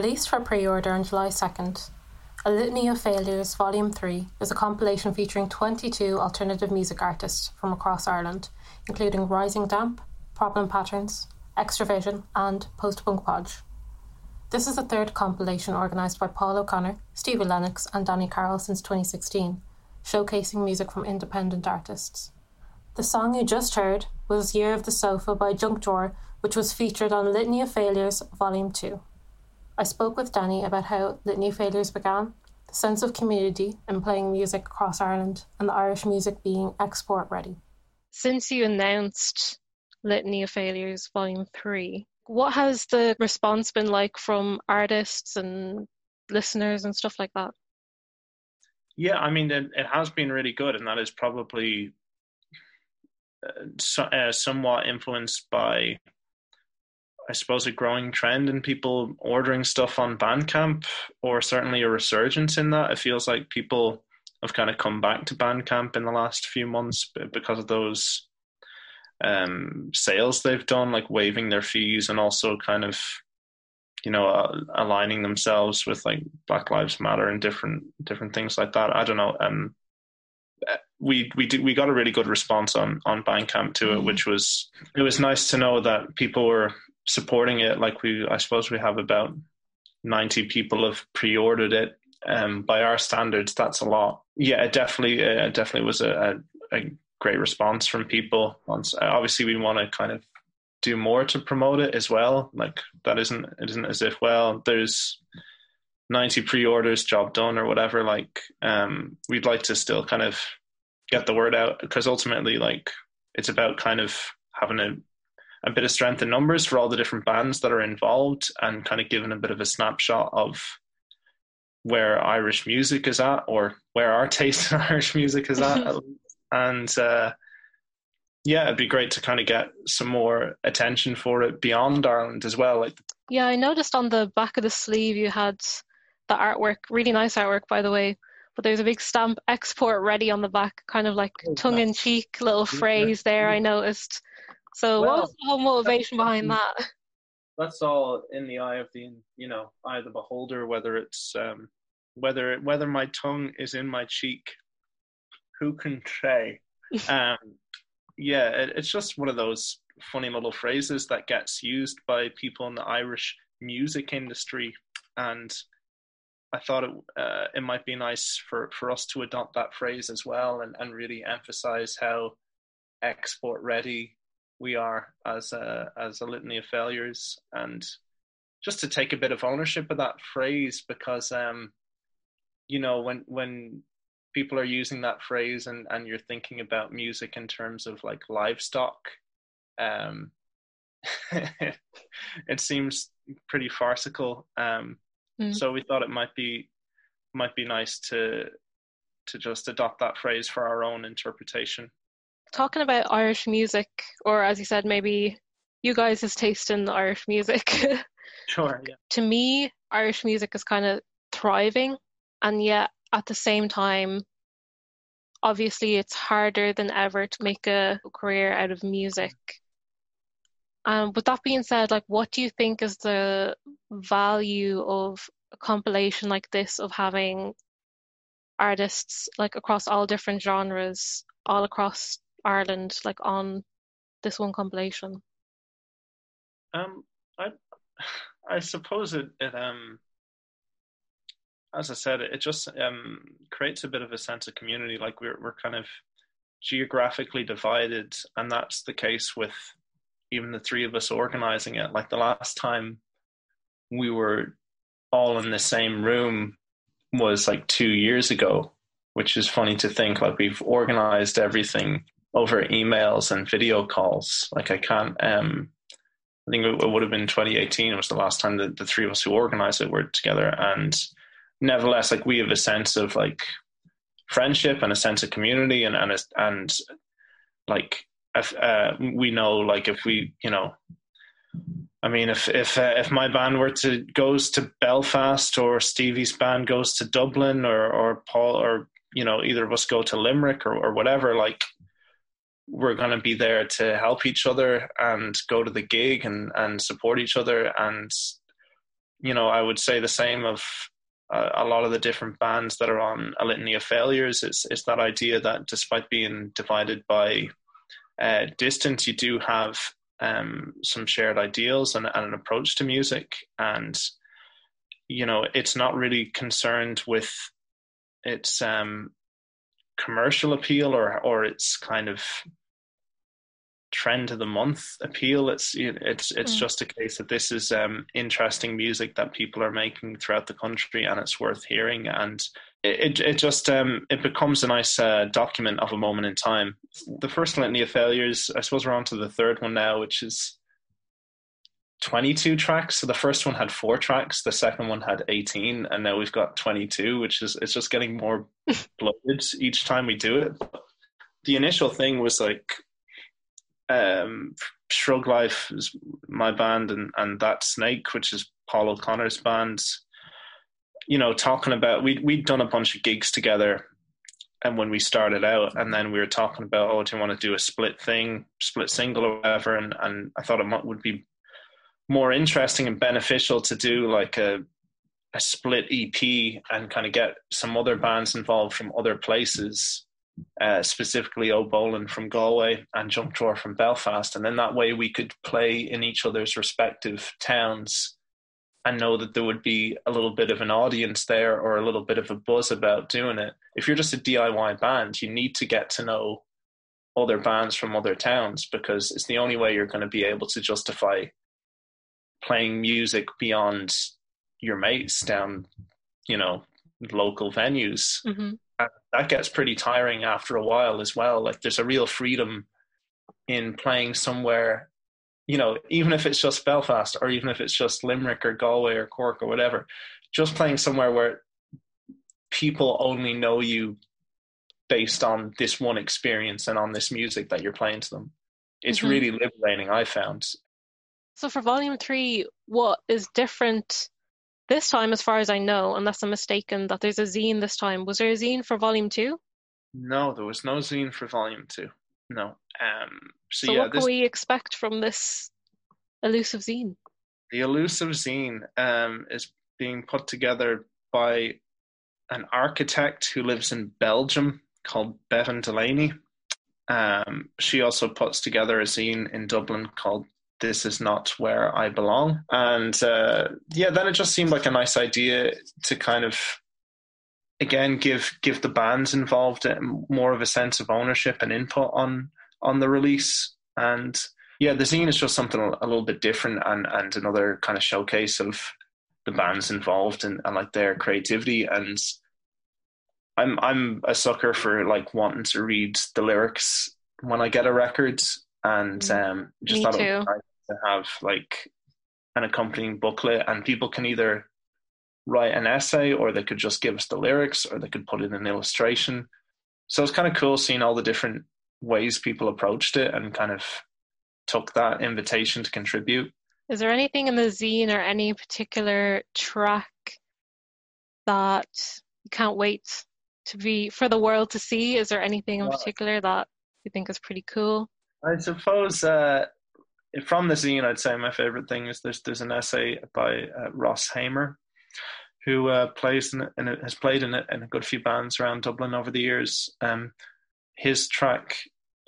Released for pre order on July 2nd, A Litany of Failures Volume 3 is a compilation featuring 22 alternative music artists from across Ireland, including Rising Damp, Problem Patterns, Extravision, and Post Punk Podge. This is the third compilation organised by Paul O'Connor, Stevie Lennox, and Danny Carroll since 2016, showcasing music from independent artists. The song you just heard was Year of the Sofa by Junk Drawer, which was featured on Litany of Failures Volume 2. I spoke with Danny about how Litany Failures began, the sense of community in playing music across Ireland, and the Irish music being export ready. Since you announced Litany of Failures Volume 3, what has the response been like from artists and listeners and stuff like that? Yeah, I mean, it, it has been really good, and that is probably uh, so, uh, somewhat influenced by I suppose, a growing trend in people ordering stuff on Bandcamp, or certainly a resurgence in that. It feels like people have kind of come back to Bandcamp in the last few months because of those um, sales they've done, like waiving their fees and also kind of, you know, uh, aligning themselves with like Black Lives Matter and different different things like that. I don't know. Um, we we did, we got a really good response on on Bandcamp to it, mm-hmm. which was it was nice to know that people were supporting it. Like we, I suppose we have about ninety people have pre-ordered it. Um, by our standards, that's a lot. Yeah, it definitely, uh, it definitely was a, a, a, great response from people. Obviously, we want to kind of do more to promote it as well. Like that isn't it isn't as if well there's 90 pre-orders job done or whatever like um we'd like to still kind of get the word out because ultimately like it's about kind of having a a bit of strength in numbers for all the different bands that are involved and kind of giving a bit of a snapshot of where Irish music is at or where our taste in Irish music is at. and uh, yeah, it'd be great to kind of get some more attention for it beyond Ireland as well. Like, yeah, I noticed on the back of the sleeve you had the artwork, really nice artwork, by the way. But there's a big stamp export ready on the back, kind of like oh, tongue in cheek little phrase there. I noticed. So well, what was the whole motivation behind that? That's all in the eye of the you know eye of the beholder. Whether it's um, whether whether my tongue is in my cheek, who can say? um, yeah, it, it's just one of those funny little phrases that gets used by people in the Irish music industry, and I thought it uh, it might be nice for, for us to adopt that phrase as well, and, and really emphasize how export ready we are as a as a litany of failures, and just to take a bit of ownership of that phrase because um, you know when when people are using that phrase and and you're thinking about music in terms of like livestock um it seems pretty farcical. Um mm. so we thought it might be might be nice to to just adopt that phrase for our own interpretation talking about Irish music, or as you said, maybe you guys' taste in Irish music. sure, yeah. To me, Irish music is kind of thriving, and yet at the same time, obviously, it's harder than ever to make a career out of music. Um, with that being said, like, what do you think is the value of a compilation like this of having artists like across all different genres, all across Ireland, like on this one compilation? Um, I, I suppose it, it um, as I said, it just um creates a bit of a sense of community. Like we're we're kind of geographically divided, and that's the case with even the three of us organizing it. Like the last time we were all in the same room was like two years ago, which is funny to think. Like we've organized everything over emails and video calls. Like I can't. Um, I think it would have been 2018. It was the last time that the three of us who organized it were together, and nevertheless, like we have a sense of like friendship and a sense of community, and and and like if, uh, we know like if we you know I mean, if if uh, if my band were to goes to Belfast or Stevie's band goes to Dublin or or Paul or you know either of us go to Limerick or or whatever, like we're going to be there to help each other and go to the gig and, and support each other and you know, I would say the same of uh, a lot of the different bands that are on a litany of failures. Is is that idea that despite being divided by uh, distance, you do have um, some shared ideals and, and, an approach to music, and you know, it's not really concerned with its um, commercial appeal or or its kind of trend of the month appeal. It's it's it's mm. just a case that this is um, interesting music that people are making throughout the country, and it's worth hearing. And it it, just um, it becomes a nice uh, document of a moment in time. The first litany of failures, I suppose, we're on to the third one now, which is. 22 tracks so the first one had four tracks the second one had 18 and now we've got 22 which is it's just getting more bloated each time we do it the initial thing was like um, Shrug Life is my band, and and that Snake, which is Paul O'Connor's band. You know, talking about we we'd done a bunch of gigs together, and when we started out, and then we were talking about, oh, do you want to do a split thing, split single or whatever? And and I thought it would be more interesting and beneficial to do like a a split EP and kind of get some other bands involved from other places uh, specifically O'Bolan from Galway and Drawer from Belfast. And then that way we could play in each other's respective towns and know that there would be a little bit of an audience there or a little bit of a buzz about doing it. If you're just a DIY band, you need to get to know other bands from other towns because it's the only way you're going to be able to justify playing music beyond your mates down, you know, local venues. Mm-hmm that gets pretty tiring after a while as well. Like there's a real freedom in playing somewhere, you know, even if it's just Belfast or even if it's just Limerick or Galway or Cork or whatever, just playing somewhere where people only know you based on this one experience and on this music that you're playing to them. It's mm-hmm. really liberating, I found. So for volume three, what is different this time, as far as I know, unless I'm mistaken, that there's a zine this time. Was there a zine for volume two? No, there was no zine for volume two. No. Um, so, so yeah, what this, can we expect from this elusive zine? The elusive zine um, is being put together by an architect who lives in Belgium called Bevan Delaney. Um, she also puts together a zine in Dublin called this is not where I belong. And uh, yeah, then it just seemed like a nice idea to kind of again give give the bands involved more of a sense of ownership and input on on the release. And yeah, the zine is just something a little bit different and and another kind of showcase of the bands involved and, and like their creativity and I'm I'm a sucker for like wanting to read the lyrics when I get a record and mm. um, just Me thought too. it was nice to have like an accompanying booklet, and people can either write an essay or they could just give us the lyrics or they could put in an illustration. So it's kind of cool seeing all the different ways people approached it and kind of took that invitation to contribute. Is there anything in the zine or any particular track that you can't wait to be for the world to see? Is there anything in particular that you think is pretty cool? I suppose uh, from the zine, I'd say my favorite thing is there's there's an essay by uh, Ross Hamer, who uh, plays in, in has played in a, in a good few bands around Dublin over the years. Um, his track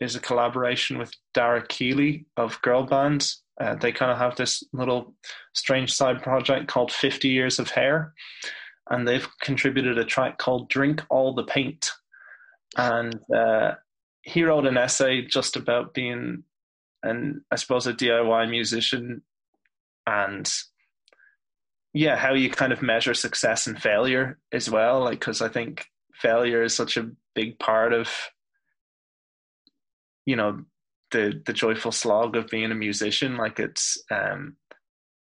is a collaboration with Dara Kiely of Girl Band. Uh, they kind of have this little strange side project called 50 Years of Hair, and they've contributed a track called Drink All the Paint. And uh, he wrote an essay just about being and I suppose a DIY musician and yeah, how you kind of measure success and failure as well. Like, because I think failure is such a big part of, you know, the the joyful slog of being a musician. Like, it's um,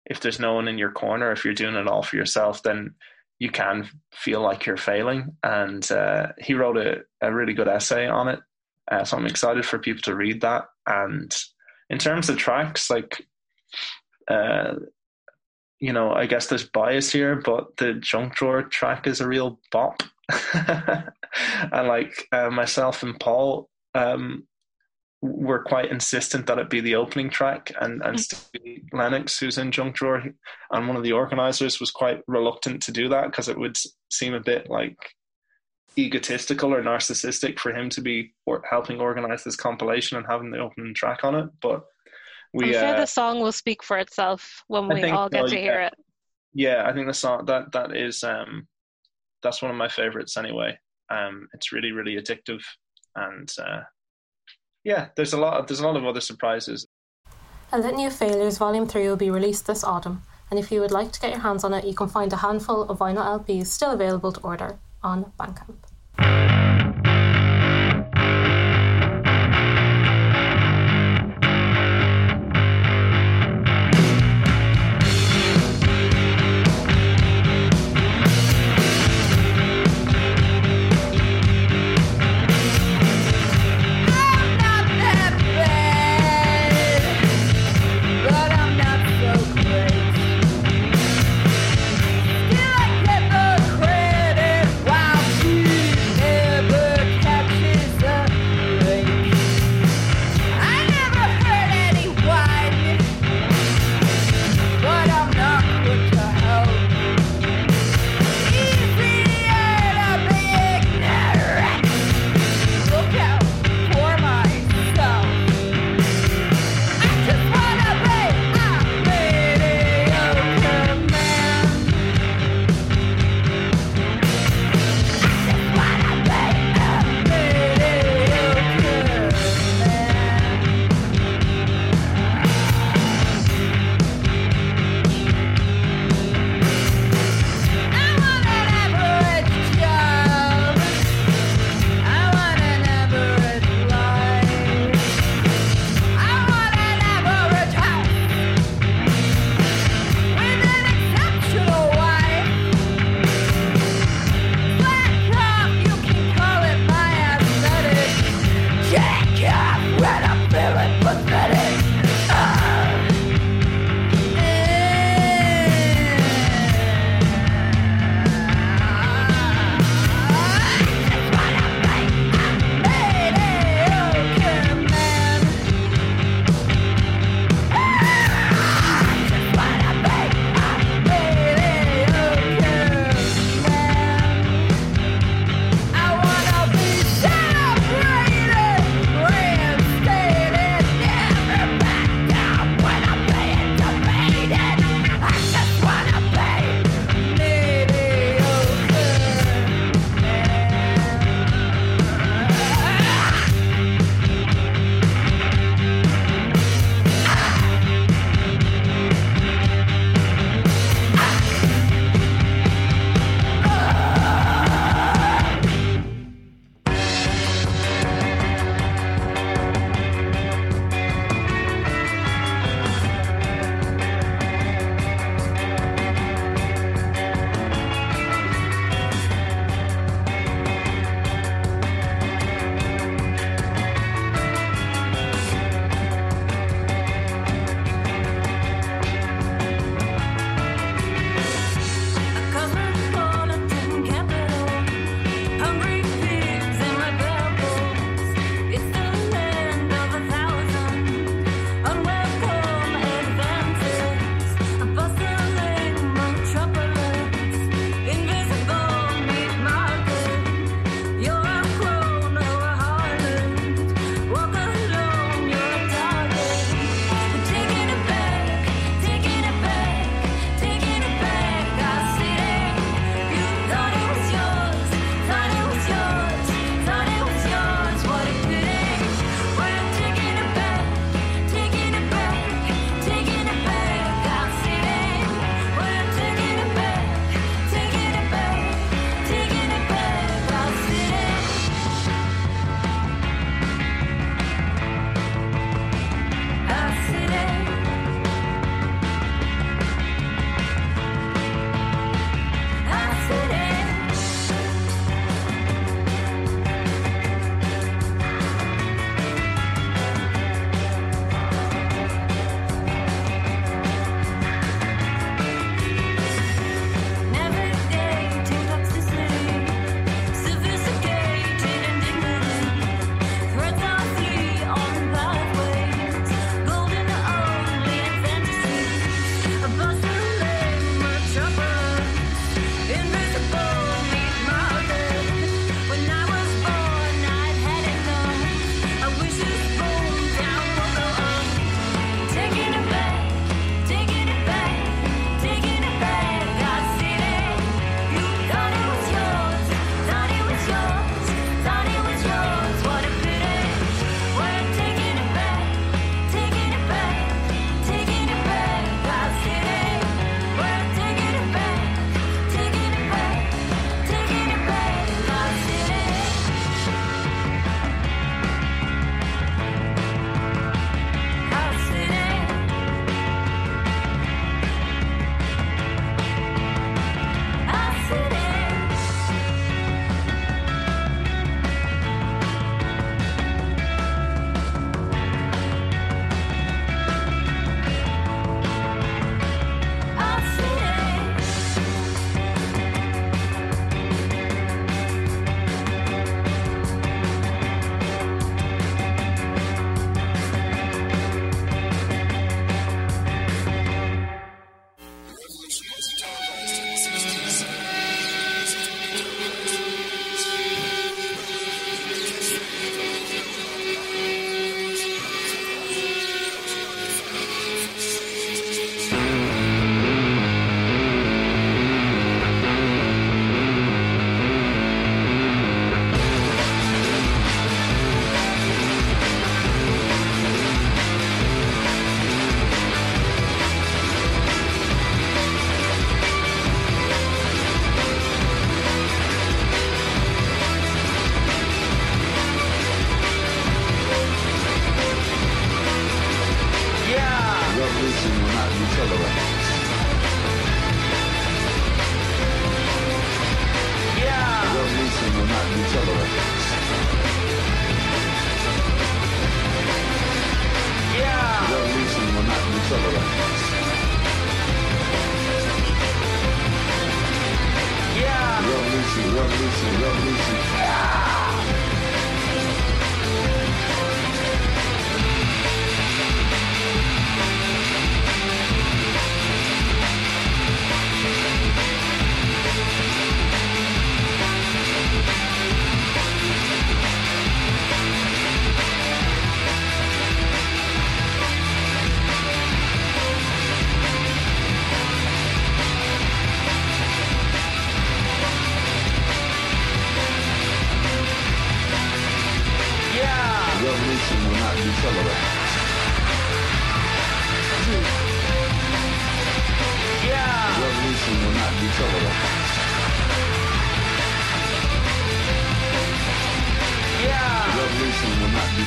if there's no one in your corner, if you're doing it all for yourself, then you can feel like you're failing. And uh, he wrote a, a really good essay on it. Uh, so I'm excited for people to read that. And in terms of tracks, like, uh, you know, I guess there's bias here, but the junk drawer track is a real bop. and like uh, myself and Paul, um, were quite insistent that it be the opening track, and and Stevie Lennox, who's in Junk Drawer, and one of the organisers, was quite reluctant to do that because it would seem a bit like egotistical or narcissistic for him to be or helping organize this compilation and having the opening track on it. But we, I'm sure uh, the song will speak for itself when I we think all get so, to hear yeah. it. yeah, I think the song that that is um, that's one of my favorites anyway. Um, it's really really addictive, and uh, yeah, there's a lot of there's a lot of other surprises. A Litany of Failures Volume 3 will be released this autumn, and if you would like to get your hands on it, you can find a handful of vinyl LPs still available to order on Bandcamp.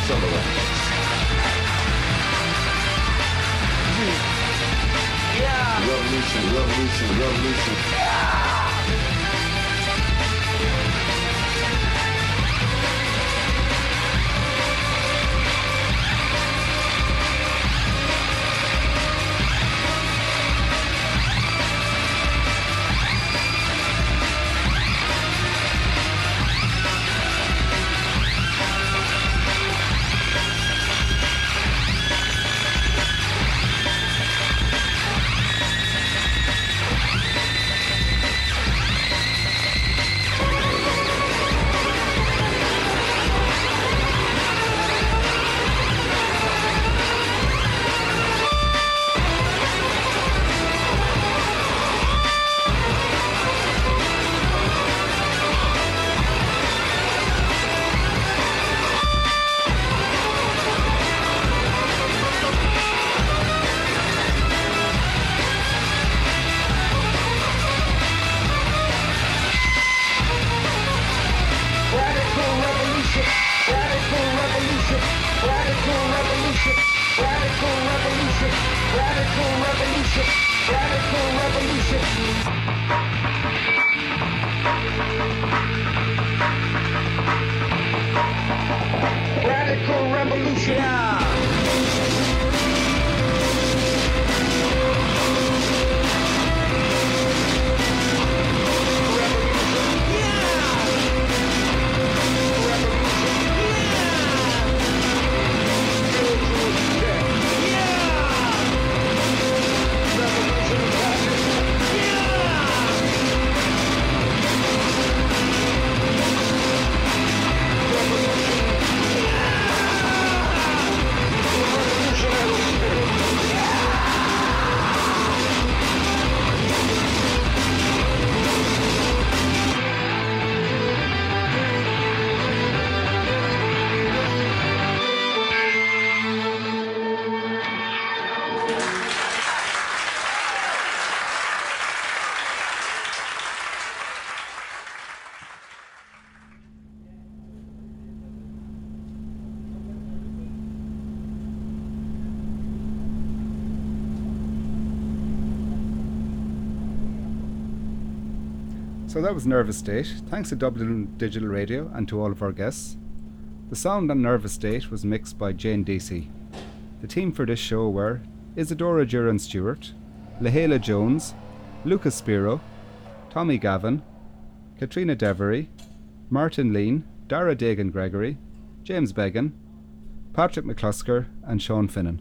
Be tolerated. Mm-hmm. Yeah. Revolution, revolution, revolution. Yeah. That was Nervous State. Thanks to Dublin Digital Radio and to all of our guests. The sound on Nervous State was mixed by Jane Deasy. The team for this show were Isadora Duran Stewart, Lahela Jones, Lucas Spiro, Tommy Gavin, Katrina Devery, Martin Lean, Dara Dagan Gregory, James Began, Patrick McClusker, and Sean Finnan.